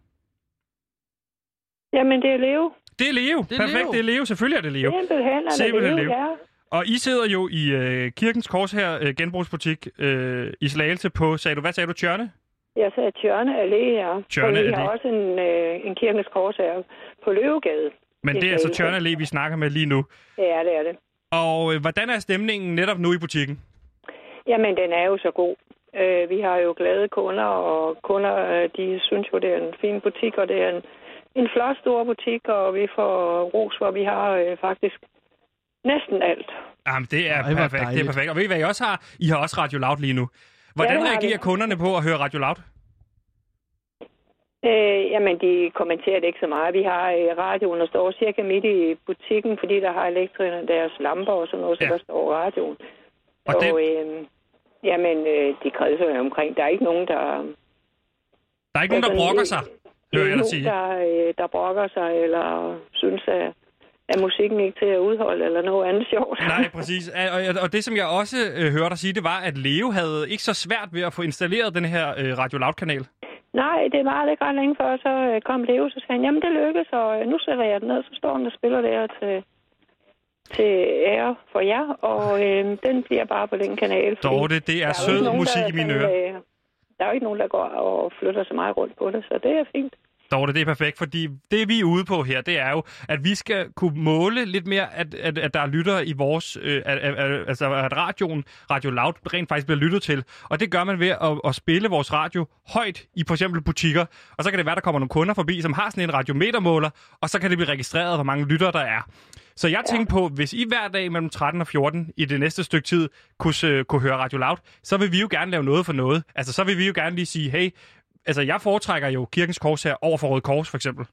Jamen, det er Leo. Det er Leo. Det er Perfekt, Leo. det er Leo. Selvfølgelig er det Leo. Simpelthen er det Simpelthen Leo, Leo. ja. Og I sidder jo i øh, Kirkens Kors her, øh, genbrugsbutik øh, i Slagelse på, sagde du, hvad sagde du, Tjørne? Jeg sagde Tjørne Allé, ja. Tjørne og vi Allé. har også en, øh, en kirkens kors her på Løvegade. Men Det det er altså. Tjørne Allé, vi snakker med lige nu. Ja, det er det. Og øh, hvordan er stemningen netop nu i butikken? Jamen, den er jo så god. Øh, vi har jo glade kunder, og kunder, øh, de synes jo, det er en fin butik, og det er en, en flot stor butik, og vi får ros, hvor vi har øh, faktisk næsten alt. Jamen, det er Ej, perfekt. Det er perfekt. Og ved I, hvad I også har? I har også Radio Loud lige nu. Hvordan har reagerer vi. kunderne på at høre Radio Loud? Øh, jamen, de kommenterer det ikke så meget. Vi har øh, radioen, der står cirka midt i butikken, fordi der har elektrikerne deres lamper og sådan noget, så Ja. der står radioen. Og Og, det- øh, jamen, øh, de kredser omkring. Der er ikke nogen, der... Der er ikke nogen, der Altså, brokker øh, sig, jeg dig nogen, der, øh, der brokker sig, eller synes, at, at musikken ikke til at udholde, eller noget andet sjovt. Nej, præcis. Og, og- det, som jeg også øh, hørte dig sige, det var, at Leo havde ikke så svært ved at få installeret den her øh, Radio Loud-kanal. Nej, det var ikke ret længe før, så øh, kom Leo, så sagde han, jamen det lykkedes, og øh, nu sætter jeg den ned, så står den og spiller der til, til ære for jer, og øh, den bliver bare på den kanal. Dorte, det er sød musik i mine ører. øh, der er jo ikke nogen, der går og flytter så meget rundt på det, så det er fint. Dorte, det er perfekt, fordi det vi er ude på her, det er jo, at vi skal kunne måle lidt mere, at, at, at der er lyttere i vores, øh, at, at, altså at radioen, Radio Loud, rent faktisk bliver lyttet til. Og det gør man ved at, at spille vores radio højt i for eksempel butikker. Og så kan det være, der kommer nogle kunder forbi, som har sådan en radiometermåler, og så kan det blive registreret, hvor mange lyttere der er. Så jeg tænkte på, hvis I hver dag mellem 13 og 14 i det næste stykke tid kunne, kunne høre Radio Loud, så vil vi jo gerne lave noget for noget. Altså, så vil vi jo gerne lige sige, hey, altså jeg foretrækker jo Kirkens Kors her over for Røde Kors, for eksempel.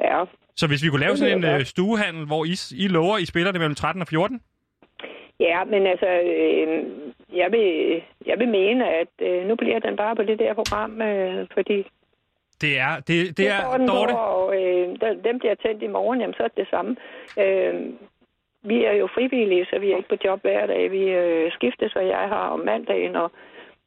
Ja, Så hvis vi kunne lave sådan en øh, stuehandel, hvor I, I lover, I spiller det mellem 13 og 14? ja men altså, øh, jeg, vil, jeg vil mene, at øh, nu bliver den bare på det der program, øh, fordi Det er, det, det står er Dorte. Og øh, den bliver tændt i morgen, jamen så er det det samme. Øh, vi er jo frivillige, så vi er ikke på job hver dag. Vi øh, skiftes, og jeg har om mandagen, og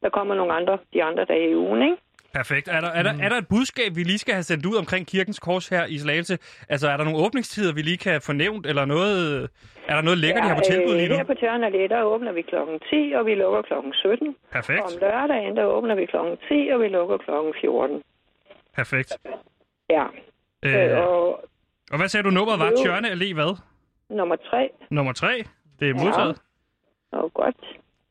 der kommer nogle andre de andre dage i ugen, ikke? Perfekt. Er der, er, der, er der et budskab, vi lige skal have sendt ud omkring Kirkens Kors her i Slagelse? Altså, er der nogle åbningstider, vi lige kan få nævnt, eller noget... Er der noget lækkert, ja, de har på tilbud lige nu? øh, Her på Tjørn Allé, der åbner vi klokken 10, og vi lukker klokken 17. Perfekt. Om lørdagen, der åbner vi klokken 10, og vi lukker klokken 14. Perfekt. Ja. Øh, Øh, og og hvad sagde du, nummeret var? Tjørne Allé hvad? nummer 3, Nummer 3. Det er modtaget. og godt.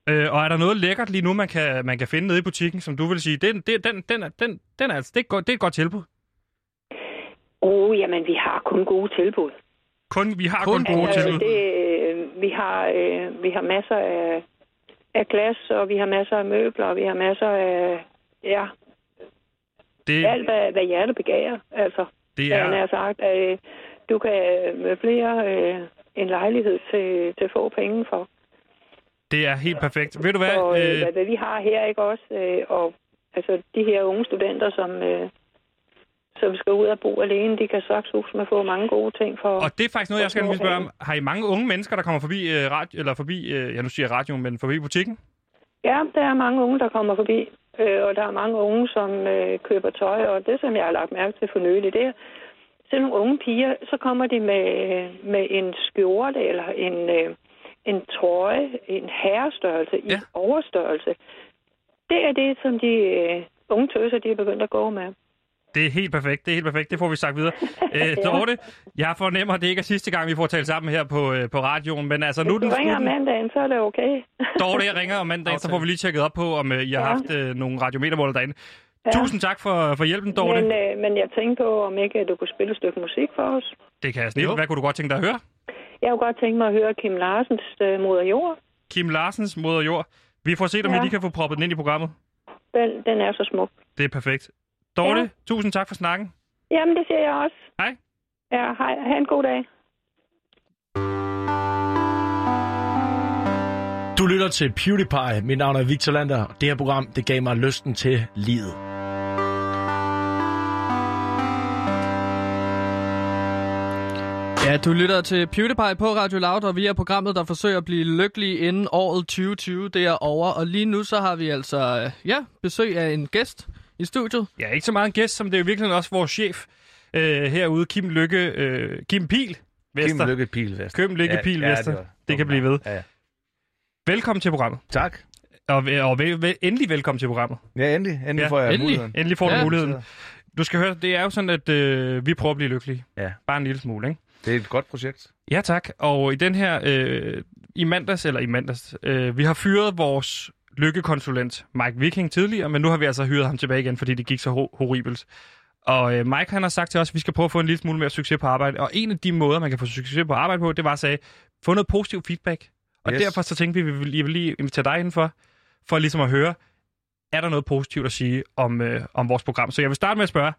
Øh, og er der noget lækkert lige nu, man kan, man kan finde nede i butikken, som du vil sige, den, den, den, den, den, den er, altså, det, er et godt, det er et godt tilbud? Oh, jamen, vi har kun gode tilbud. Kun, vi har Kun kun gode gode tilbud. det, øh, vi, har, øh, vi har masser af, af glas, og vi har masser af møbler, og vi har masser af... Ja, Det, alt hvad, hvad hjertet begærer. Altså, det ja. han er, har sagt, at øh, du kan med flere øh, en lejlighed til, til få penge for. det er helt perfekt. Ved du hvad? Og, øh, Øh, hvad, hvad vi har her, ikke også? Øh, og altså, de her unge studenter, som, øh, som skal ud og bo alene, de kan sagtens med få mange gode ting for... Og det er faktisk noget, jeg skal spørge om. Har I mange unge mennesker, der kommer forbi, øh, radio, eller forbi øh, ja nu siger jeg radioen, men forbi butikken? Ja, der er mange unge, der kommer forbi, øh, og der er mange unge, som øh, køber tøj, og det, som jeg har lagt mærke til for nylig, det er, til nogle unge piger, så kommer de med, med en skjorte eller en, øh, en trøje, en herrestørrelse i Ja. overstørrelse. Det er det, som de øh, unge tøser, de er begyndt at gå med. Det er helt perfekt, det er helt perfekt. Det får vi sagt videre. Øh, Dorte, jeg fornemmer, at det ikke er sidste gang, vi får talt sammen her på, øh, på radioen, men altså nu Hvis den du ringer om mandagen, så er det okay. Dorte, jeg ringer om mandagen, så får vi lige tjekket op på, om øh, I har Ja. haft øh, nogle radiometermåler derinde. Ja. Tusind tak for, for hjælpen, Dorte. Men, øh, men jeg tænkte på, om ikke du kunne spille et stykke musik for os. Det kan jeg snit. Jo. Hvad kunne du godt tænke dig at høre? Jeg kunne godt tænke mig at høre Kim Larsens øh, Moder Jord. Kim Larsens Moder Jord. Vi får set, om Ja. vi lige kan få proppet den ind i programmet. Den, den er så smuk. Det er perfekt. Dorte, Ja. tusind tak for snakken. Jamen, det siger jeg også. Hej. Ja, hej. Ha' en god dag. Du lytter til PewDiePie. Mit navn er Victor Lander. Det her program, det gav mig lysten til livet. Ja, du lytter til PewDiePie på Radio Loud, og vi er programmet, der forsøger at blive lykkelige inden året 2020 det er over. Og lige nu så har vi altså, øh, ja, besøg af en gæst i studiet. Ja, ikke så meget en gæst, som det er virkelig også vores chef øh, herude, Kim Lykke, øh, Kim Pil Vester. Kim Lykke Pil Vester. Kim Lykke Pil Vester. det, var- Det kan blive ved. Ja, ja. Velkommen til programmet. Tak. Og, og vel, vel, endelig velkommen til programmet. Ja, endelig. Endelig Ja, får jeg endelig. muligheden. Endelig får du Ja. muligheden. Du skal høre, det er jo sådan, at øh, vi prøver at blive lykkelige. Ja. Bare en lille smule, ikke? Det er et godt projekt. Ja, tak. Og i den her, øh, i mandags, eller i mandags, øh, vi har fyret vores lykkekonsulent Mike Viking tidligere, men nu har vi altså hyret ham tilbage igen, fordi det gik så ho- horribelt. Og øh, Mike han har sagt til os, at vi skal prøve at få en lille smule mere succes på arbejde. Og en af de måder, man kan få succes på arbejde på, det var at sige, få noget positiv feedback. Og Yes. derfor så tænkte vi, at vi ville, lige invitere dig indenfor, for ligesom at høre, er der noget positivt at sige om, øh, om vores program. Så jeg vil starte med at spørge,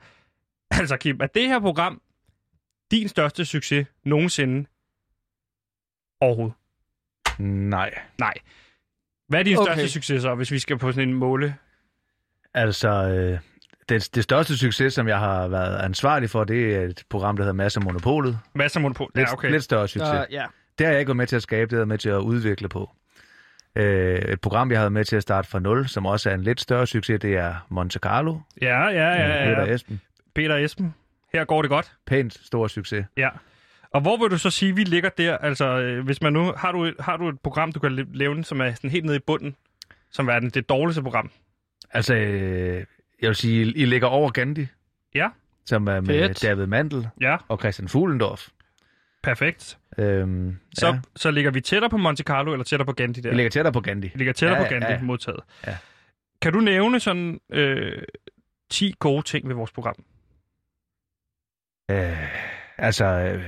altså Kim, er det her program din største succes nogensinde overhovedet? Nej. Nej. Hvad er din Okay. største succes så, hvis vi skal på sådan en måle? Altså, øh, det, det største succes, som jeg har været ansvarlig for, det er et program, der hedder Masse Monopolet. Masser af monopol. Lidt, Ja, okay. lidt større succes. Uh, ja. Det har jeg ikke været med til at skabe, det har jeg været med til at udvikle på. Øh, et program, jeg havde med til at starte fra nul, som også er en lidt større succes, det er Monte Carlo. Ja, ja, ja. Peter ja. Esben. Peter Esben. Her går det godt. Pænt stor succes. Ja. Og hvor vil du så sige, vi ligger der? Altså, øh, hvis man nu... Har du, et- har du et program, du kan la- lave, som er sådan helt nede i bunden? Som er det dårligste program? Altså, øh, jeg vil sige, I ligger over Gandhi, Ja. som er med Fedt. David Mandel Ja, og Christian Fuglendorf. perfekt. Øhm, Så, ja. ja. så ligger vi tættere på Monte Carlo, eller tættere på Gandhi der? Vi ligger tættere på Gandhi. Vi ligger tættere Ja, på Gandhi ja, ja. modtaget. Ja. Kan du nævne sådan øh, 10 gode ting ved vores program? Øh, altså, øh,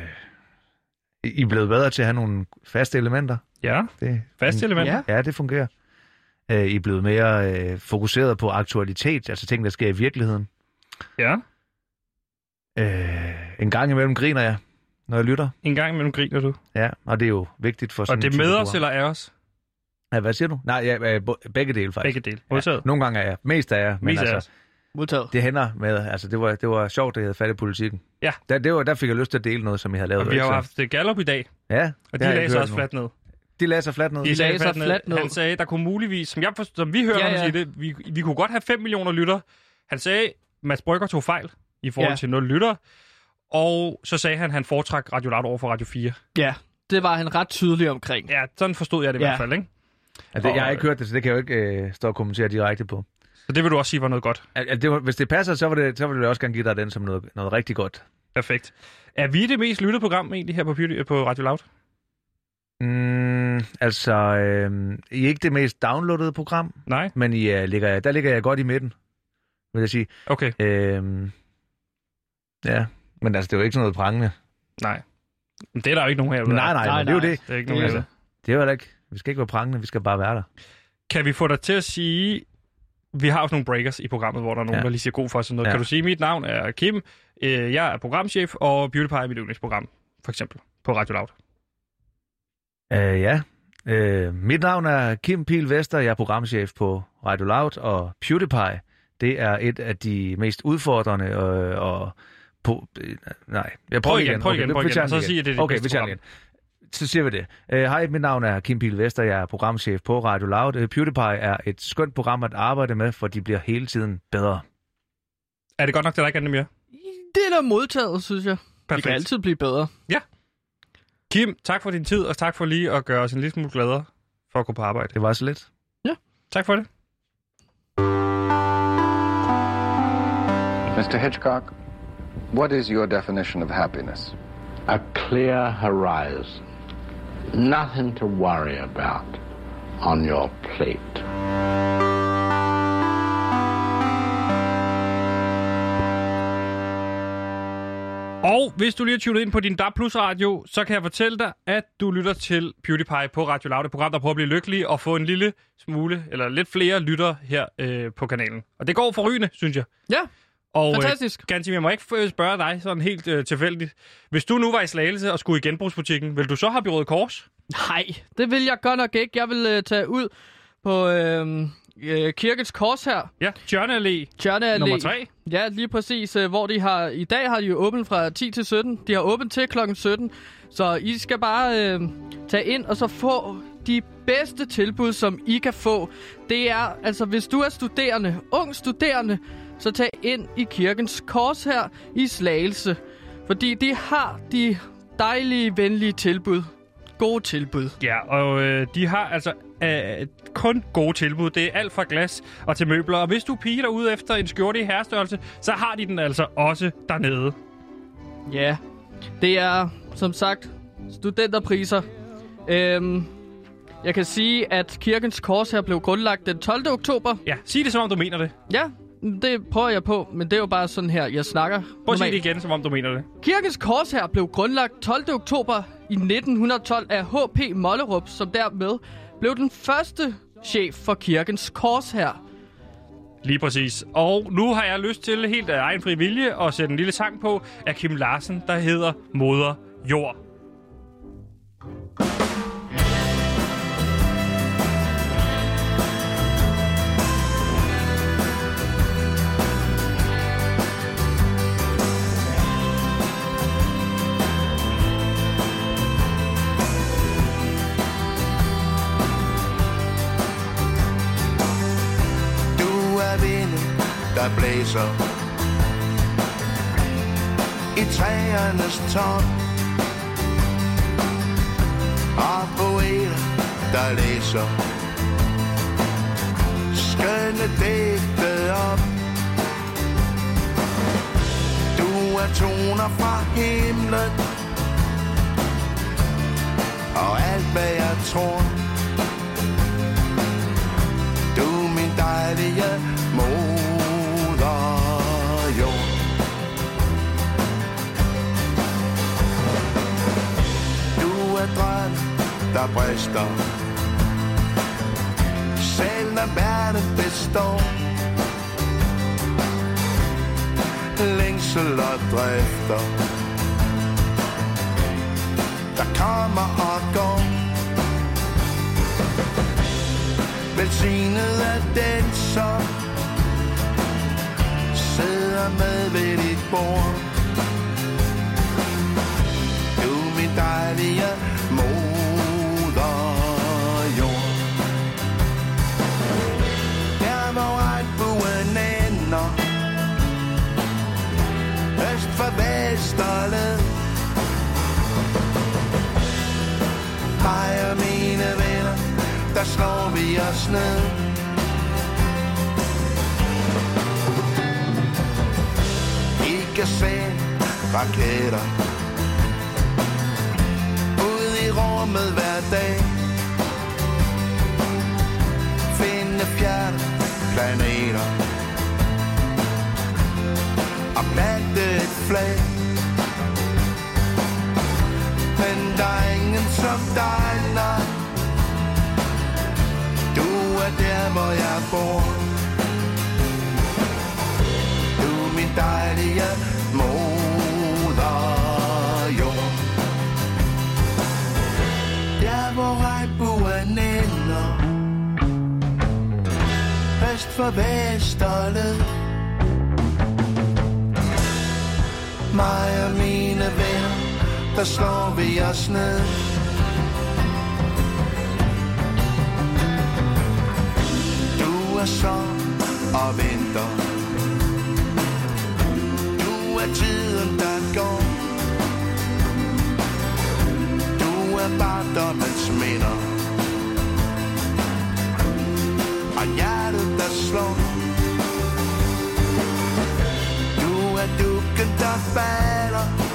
I er blevet bedre til at have nogle faste elementer. Ja, Det, faste elementer. Ja. Det fungerer. Øh, I er blevet mere øh, fokuseret på aktualitet, altså ting, der sker i virkeligheden. ja. Øh, en gang imellem griner jeg, når jeg lytter. En gang imellem griner du. Ja, og det er jo vigtigt for sådan Og det er med os eller af os? Ja, hvad siger du? Nej, ja, øh, begge dele faktisk. Begge dele. Ja, nogle gange er jeg. Mest er jeg. Men Mest altså. Modtaget. det hænder med. Altså, det var, det var sjovt, at jeg havde fat i politikken. Ja. Der, det var, der fik jeg lyst til at dele noget, som jeg havde lavet. Og vi har jo Så- haft øh, Gallup i dag, Ja, og det de lagde sig også fladt ned. De lagde sig fladt ned. De lagde lagde sig fladt ned. Han sagde, der kunne muligvis, som, jeg forstår, som vi hører Ja, ja, ham ja. sige det, vi, vi kunne godt have 5 millioner lytter. Han sagde, Mads Brygger tog fejl i forhold Ja. til 0 lytter. Og så sagde han, at han foretrak Radio Loud over for Radio 4. Ja, det var han ret tydelig omkring. Ja, sådan forstod jeg det i Ja. hvert fald, ikke? Altså, jeg har Og- ikke hørt det, så det kan jeg jo ikke øh, stå og kommentere direkte på. Så det vil du også sige var noget godt. Al- al- det var, hvis det passer, så, var det, så vil jeg også gerne give dig den som noget, noget rigtig godt. Perfekt. Er vi det mest lyttede program egentlig her på, Beauty, på Radio Loud? Mm, altså, øh, I er ikke det mest downloadede program, Nej? men I, uh, ligger, der ligger jeg godt i midten, vil jeg sige. Okay, Øh, ja, men altså, det er jo ikke sådan noget prangende. nej. Men det er der jo ikke nogen her. Nej, nej, Nej, men det er jo nej. det. Det er ikke Det nogen er her. det. Det er jo ikke. Vi skal ikke være prangende, vi skal bare være der. Kan vi få dig til at sige... Vi har sådan nogle breakers i programmet, hvor der er nogen, Ja. der lige siger god for og Noget. Ja. Kan du sige, mit navn er Kim, øh, jeg er programchef, og Beauty Pie er mit yndlingsprogram, for eksempel, på Radio Loud. Øh, ja. Øh, mit navn er Kim Pil Vester, jeg er programchef på Radio Loud, og PewDiePie, det er et af de mest udfordrende og... og på, øh, nej, jeg prøver Prøv igen, prøv Okay, igen, prøv igen, så sig, at det det Okay, bedste vi den igen. Så siger vi det. Uh, hej, mit navn er Kim Pihl Vester, jeg er programchef på Radio Loud. Uh, PewDiePie er et skønt program at arbejde med, for de bliver hele tiden bedre. Er det godt nok, det der ikke er det mere? Det er da modtaget, synes jeg. Vi Perfekt. kan altid blive bedre. Kim, tak for din tid, og tak for lige at gøre os en lille smule gladere for at gå på arbejde. Det var så lidt. Tak for det. Mr. Hitchcock, what is your definition of happiness? A clear horizon. Nothing to worry about on your plate. Og hvis du lige har tunet ind på din DAB Plus radio, så kan jeg fortælle dig, at du lytter til PewDiePie på Radio Loud, et program, der prøver at blive lykkelig og få en lille smule, eller lidt flere lytter her øh, på kanalen. Og det går forrygende, synes jeg. Ja, Og, Fantastisk. Øh, Gantim, jeg må ikke spørge dig sådan helt øh, tilfældigt. Hvis du nu var i Slagelse og skulle i genbrugsbutikken, vil du så have i Røde Kors? Nej, det vil jeg godt nok ikke. Jeg vil øh, tage ud på øh, øh, Kirkens Kors her. Ja, Tjørne Allé. Tjørne Allé. Nummer tre. Ja, lige præcis. øh, Hvor de har... I dag har de jo åbent fra 10 til 17. De har åbent til klokken 17. Så I skal bare øh, tage ind og så få de bedste tilbud, som I kan få. Det er, altså hvis du er studerende, ung studerende, så tag ind i Kirkens Kors her i Slagelse. Fordi de har de dejlige, venlige tilbud. Gode tilbud. Ja, og øh, de har altså øh, kun gode tilbud. Det er alt fra glas og til møbler. Og hvis du er pige derude efter en skjorte i herrestørrelse, så har de den altså også dernede. Ja, det er som sagt studenterpriser. Øhm, jeg kan sige, at Kirkens Kors her blev grundlagt den 12. oktober. Ja, sig det som om du mener det. Ja, det prøver jeg på, men det er jo bare sådan her, jeg snakker. Prøv at sige det igen, som om du mener det. Kirkens Kors her blev grundlagt 12. oktober i 1912 af H.P. Mollerup, som dermed blev den første chef for Kirkens Kors her. Lige præcis. Og nu har jeg lyst til helt af egen fri vilje at sætte en lille sang på af Kim Larsen, der hedder Moder Jord. Blæser i træernes top. Og poeter, der læser skønne digte op. Du er toner fra himlen, og alt hvad jeg tror. Du er min dejlige mor der brister. Selv når verden består. Længsel og drifter. Der kommer og går. Velsignet er den, som sidder med ved dit bord. Du min dejlige Vesterled. Mig og mine venner, der slår vi os ned. Ikke kan raketter ud i rummet hver dag. Finde fjerne planeter og plante et flag. Men der er ingen som dig, nej. Du er der, hvor jeg bor. Du er min dejlige moder jord. Der, hvor regnbuen ender. Øst for vest og led Mig og min der slår vi os ned. Du er så og venter. Du er tiden, der går. Du er barndommens minder. Og hjertet, der slår. Du er dukken, der falder.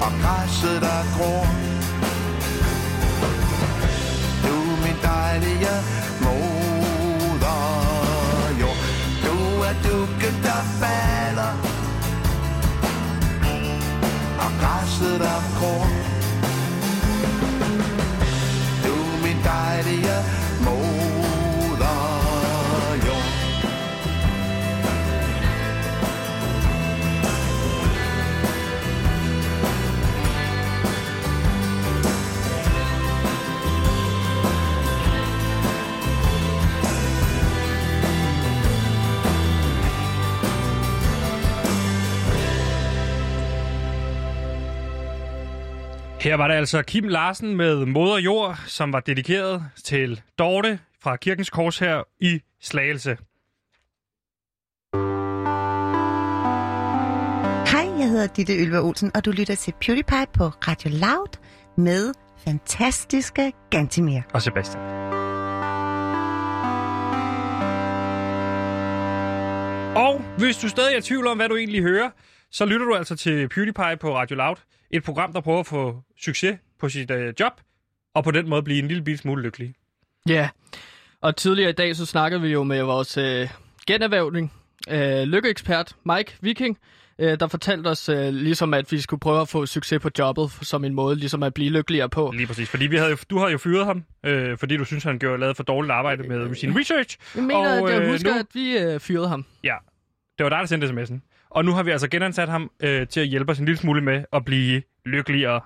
Og græsset, der gror. Du min dejlige moder jord Du er dukken, der falder Og græsset, der gror. Her var det altså Kim Larsen med Moder Jord, som var dedikeret til Dorte fra Kirkens Kors her i Slagelse. Hej, jeg hedder Ditte Ylva Olsen, og du lytter til PewDiePie på Radio Loud med fantastiske Gantimir. Og Sebastian. Og hvis du stadig er i tvivl om, hvad du egentlig hører, så lytter du altså til PewDiePie på Radio Loud. Et program, der prøver at få succes på sit øh, job, og på den måde blive en lille bil smule lykkelig. Ja, og tidligere i dag så snakkede vi jo med vores øh, generhvervning, øh, lykkeekspert Mike Viking, øh, der fortalte os øh, ligesom, at vi skulle prøve at få succes på jobbet som en måde ligesom at blive lykkeligere på. Lige præcis, fordi vi havde jo, du har jo fyret ham, øh, fordi du synes, han gjorde lavet for dårligt arbejde med sin research. Jeg mener, at jeg øh, husker, nu- at vi øh, fyrede ham. Ja, det var dig, der sendte sms'en. Og nu har vi altså genansat ham øh, til at hjælpe os en lille smule med at blive lykkeligere.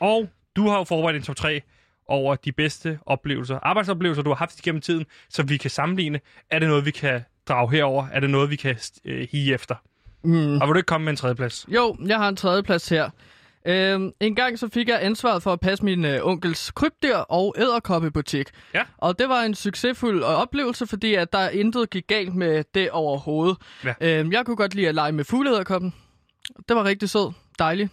Og du har jo forberedt en top 3 over de bedste oplevelser, arbejdsoplevelser, du har haft igennem tiden, så vi kan sammenligne. Er det noget, vi kan drage herover? Er det noget, vi kan øh, hige efter? Mm. Og vil du ikke komme med en tredjeplads? Jo, jeg har en tredjeplads her. Øhm, en gang så fik jeg ansvaret for at passe min øh, onkels krybdyr og æderkoppebutik. Ja. Og det var en succesfuld øh, oplevelse, fordi at der intet gik galt med det overhovedet. Ja. Øhm, jeg kunne godt lide at lege med fugleæderkoppen. Det var rigtig sød. Dejlig.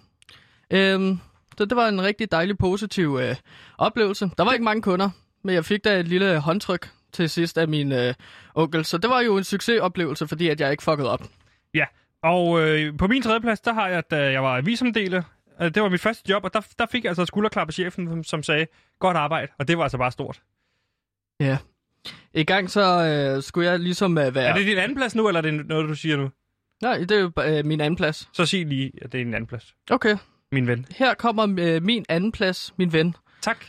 Øhm, så det var en rigtig dejlig, positiv øh, oplevelse. Der var ikke mange kunder, men jeg fik da et lille håndtryk til sidst af min øh, onkel. Så det var jo en succesoplevelse, fordi at jeg ikke fuckede op. Ja, og øh, på min tredjeplads, der har jeg, da jeg var avisomdeler, øh, det var mit første job, og der, der fik jeg altså skulderklap af chefen, som, som sagde, godt arbejde, og det var altså bare stort. Ja. I gang så øh, skulle jeg ligesom øh, være... Er det din anden plads nu, eller er det noget, du siger nu? Nej, det er jo øh, min anden plads. Så sig lige, at det er din anden plads. Okay. Min ven. Her kommer øh, min anden plads, min ven. Tak.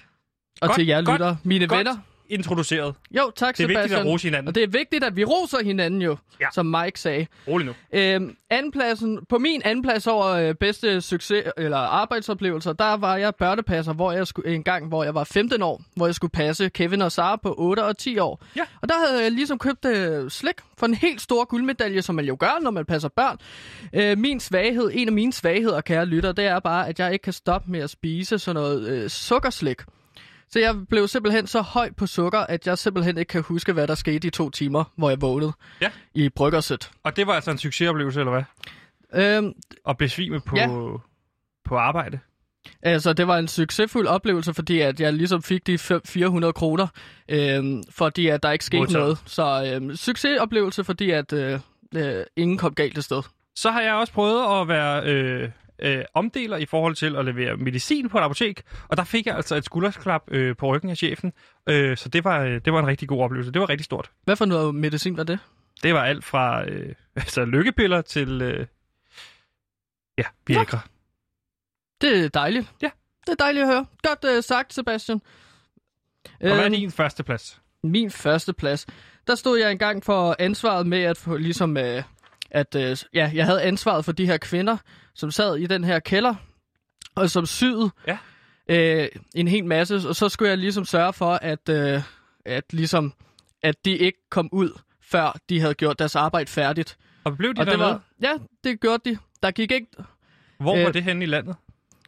Og Godt, til jer godt, lytter, mine godt venner. Introduceret. Jo, tak Det er vigtigt at Sebastian. rose hinanden. Og det er vigtigt, at vi roser hinanden jo, Ja. som Mike sagde. Rolig nu. Øhm, andenpladsen, på min anden plads over øh, bedste succes eller arbejdsoplevelser, der var jeg børnepasser, hvor jeg skulle, en gang, hvor jeg var 15 år, hvor jeg skulle passe Kevin og Sara på 8 og 10 år. Ja. Og der havde jeg ligesom købt øh, slik for en helt stor guldmedalje, som man jo gør, når man passer børn. Øh, min svaghed, en af mine svagheder, kære lytter, det er bare, at jeg ikke kan stoppe med at spise sådan noget øh, sukkerslik. Så jeg blev simpelthen så høj på sukker, at jeg simpelthen ikke kan huske, hvad der skete i to timer, hvor jeg vågnede Ja. i bryggerset. Og det var altså en succesoplevelse, eller hvad? Øhm, At besvime på, Ja. på arbejde. Altså, det var en succesfuld oplevelse, fordi at jeg ligesom fik de fem- 400 kroner, øhm, fordi at der ikke skete Modtaget. noget. Så øhm, succesoplevelse, fordi at øh, øh, ingen kom galt af sted. Så har jeg også prøvet at være øh, øh, omdeler i forhold til at levere medicin på et apotek, og der fik jeg altså et skuldersklap øh, på ryggen af chefen, øh, så det var, øh, det var en rigtig god oplevelse. Det var rigtig stort. Hvad for noget medicin var det? Det var alt fra øh, altså lykkepiller til øh, ja, Viagra. Det er dejligt. Ja. Det er dejligt at høre. Godt øh, sagt, Sebastian. Og hvad er Øhm, din første plads? Min første plads. Der stod jeg engang for ansvaret med at få ligesom... Øh, at øh, ja, jeg havde ansvaret for de her kvinder, som sad i den her kælder, og som syede Ja. øh, en hel masse, og så skulle jeg ligesom sørge for, at, øh, at ligesom at de ikke kom ud, før de havde gjort deres arbejde færdigt. Og blev de og det var, Ja, det gjorde de. Der gik ikke... Hvor var Øh, det henne i landet?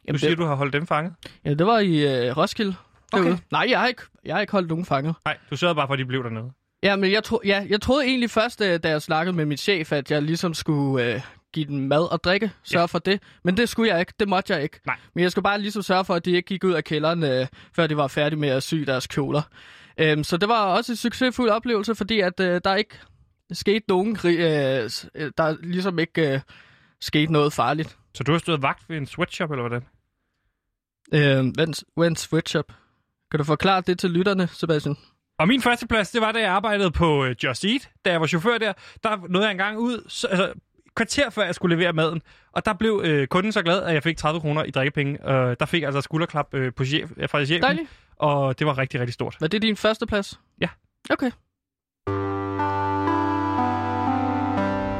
Jamen, du siger, det- du har holdt dem fanget. Ja, det var i øh, Roskilde. Okay. Nej, jeg har, ikke, jeg har ikke holdt nogen fanget. Nej, du sørgede bare for, at de blev dernede. Ja, men jeg, tro, ja, jeg troede egentlig først, øh, da jeg snakkede med min chef, at jeg ligesom skulle øh, give dem mad og drikke, sørge ja. for det. Men det skulle jeg ikke, det måtte jeg ikke. Nej. Men jeg skulle bare ligesom sørge for, at de ikke gik ud af kælderen, øh, før de var færdige med at sy deres kjoler. Øhm, så det var også en succesfuld oplevelse, fordi at øh, der ikke skete nogen, øh, øh, der ligesom ikke øh, skete noget farligt. Så du har stået vagt ved en sweatshop, eller hvordan? Øh, when, when switch up. Kan du forklare det til lytterne, Sebastian? Og min første plads, det var, da jeg arbejdede på uh, Just Eat. Da jeg var chauffør der, der nåede jeg engang ud, så, altså, kvarter før jeg skulle levere maden. Og der blev øh, kunden så glad, at jeg fik 30 kroner i drikkepenge. Øh, der fik jeg altså skulderklap øh, på chef, øh, fra chefen. Dejligt. Og det var rigtig, rigtig stort. Var det din første plads? Ja. Okay.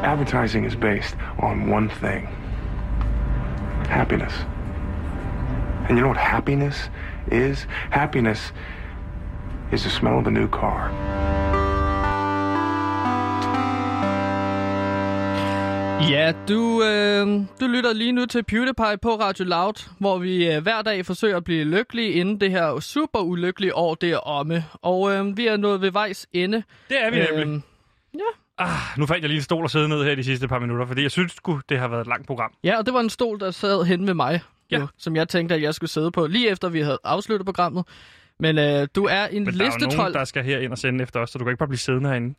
Advertising is based on one thing happiness. And you know what happiness is? Happiness is the smell of a new car. Ja, du, øh, du lytter lige nu til PewDiePie på Radio Loud, hvor vi øh, hver dag forsøger at blive lykkelige, inden det her super ulykkelige år det er omme. Og øh, vi er nået ved vejs ende. Det er vi nemlig. Øhm, ja. Ah, nu fandt jeg lige en stol at sidde ned her de sidste par minutter, fordi jeg synes sgu, det har været et langt program. Ja, og det var en stol, der sad hen ved mig, Ja. jo, som jeg tænkte, at jeg skulle sidde på, lige efter vi havde afsluttet programmet. Men øh, du er en Men der er nogen, der skal her ind og sende efter os, så du kan ikke bare blive siddende herinde.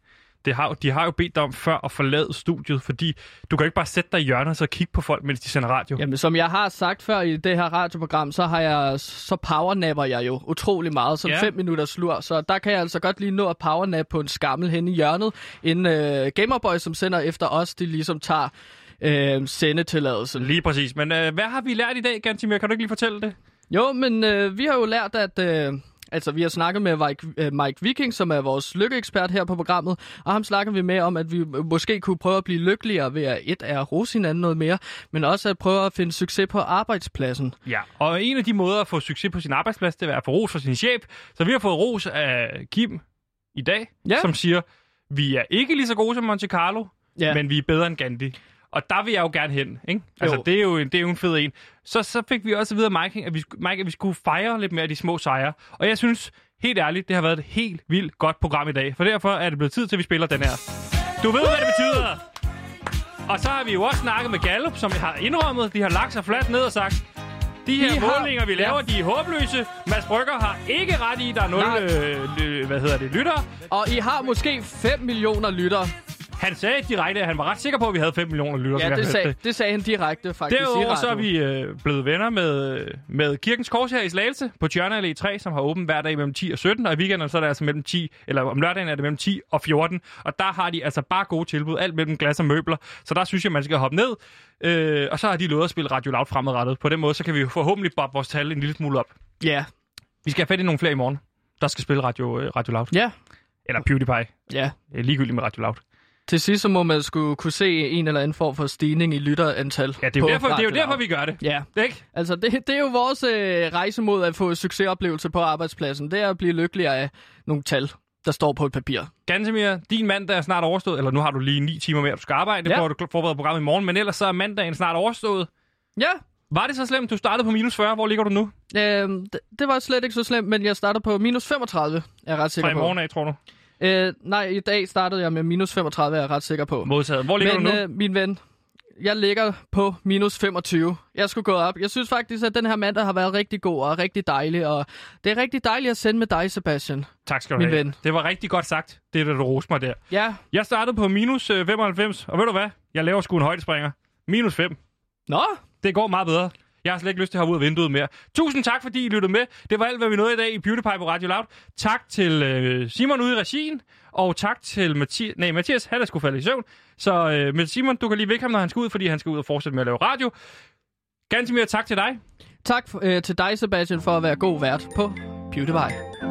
Det har, de har jo bedt dig om før at forlade studiet, fordi du kan ikke bare sætte dig i hjørnet og kigge på folk, mens de sender radio. Jamen, som jeg har sagt før i det her radioprogram, så har jeg så powernapper jeg jo utrolig meget, som Ja. 5 minutters slur. Så der kan jeg altså godt lige nå at powernap på en skammel hen i hjørnet, inden øh, Gamerboy, som sender efter os, de ligesom tager øh, sendetilladelsen. Lige præcis. Men øh, hvad har vi lært i dag, Gantimir? Kan du ikke lige fortælle det? Jo, men øh, vi har jo lært, at... Øh, Altså, vi har snakket med Mike, øh, Mike Viking, som er vores lykkeekspert her på programmet, og ham snakker vi med om, at vi måske kunne prøve at blive lykkeligere ved at et er at rose hinanden noget mere, men også at prøve at finde succes på arbejdspladsen. Ja, og en af de måder at få succes på sin arbejdsplads, det er at få ros fra sin chef. Så vi har fået ros af Kim i dag, Ja. som siger, vi er ikke lige så gode som Monte Carlo, Ja. men vi er bedre end Gandhi. Og der vil jeg jo gerne hen, ikke? Altså, Jo. det er, jo en, det er jo en fed en. Så, så fik vi også at vide af Mike, at vi, Mike, at vi skulle fejre lidt mere af de små sejre. Og jeg synes, helt ærligt, det har været et helt vildt godt program i dag. For derfor er det blevet tid til, at vi spiller den her. Du ved, hvad det betyder! Og så har vi jo også snakket med Gallup, som har indrømmet, de har lagt sig fladt ned og sagt, de her har- målinger, vi laver, Ja. de er håbløse. Mads Brygger har ikke ret i, der er nul, øh, øh, hvad hedder det, lyttere. Og I har måske 5 millioner lyttere. Han sagde direkte, at han var ret sikker på, at vi havde 5 millioner lyttere. Ja, det sagde, det sagde han direkte faktisk i Derudover så er vi øh, blevet venner med, med Kirkens Kors her i Slagelse på Tjørne Allé 3, som har åbent hver dag mellem 10 og 17, og i weekenden så er det altså mellem 10, eller om lørdagen er det mellem 10 og 14, og der har de altså bare gode tilbud, alt mellem glas og møbler, så der synes jeg, man skal hoppe ned, øh, og så har de lovet at spille Radio Loud fremadrettet. På den måde, så kan vi forhåbentlig boppe vores tal en lille smule op. Ja. Vi skal have fat i nogle flere i morgen, der skal spille Radio, øh, Radio Loud. Ja. Eller PewDiePie. Ja. Øh, Ligegyldigt med Radio Loud. Til sidst så må man skulle kunne se en eller anden form for stigning i lytterantal. Ja, det er jo på derfor, det er jo derfor vi gør det. Ja. Ikke? Altså, det, det er jo vores øh, rejse mod at få succesoplevelse på arbejdspladsen. Det er at blive lykkeligere af nogle tal, der står på et papir. Gantemir, din mandag er snart overstået, eller nu har du lige ni timer mere, du skal arbejde, Ja. for at du forbereder programmet i morgen, men ellers så er mandagen snart overstået. Ja. Var det så slemt? Du startede på minus 40. Hvor ligger du nu? Øhm, det, det var slet ikke så slemt, men jeg starter på minus 35, er jeg ret sikker Fra i på. morgen af, tror du? Øh, nej, i dag startede jeg med minus 35, er jeg ret sikker på. Modtaget. Hvor ligger Men, du nu? Øh, min ven, jeg ligger på minus 25. Jeg skulle gå op. Jeg synes faktisk, at den her mandag har været rigtig god og rigtig dejlig, og det er rigtig dejligt at sende med dig, Sebastian. Tak skal du min have. ven. Det var rigtig godt sagt, det er det, du roste mig der. Ja. Jeg startede på minus øh, 95, og ved du hvad? Jeg laver sgu en højdespringer. Minus 5. Nå. Det går meget bedre. Jeg har slet ikke lyst til at have ud af vinduet mere. Tusind tak, fordi I lyttede med. Det var alt, hvad vi nåede i dag i Beauty Pie på Radio Loud. Tak til øh, Simon ude i regien, og tak til Mathi- Nej, Mathias, han er sgu faldet i søvn. Så øh, med Simon, du kan lige vække ham, når han skal ud, fordi han skal ud og fortsætte med at lave radio. Ganske mere tak til dig. Tak øh, til dig, Sebastian, for at være god vært på PewDiePie.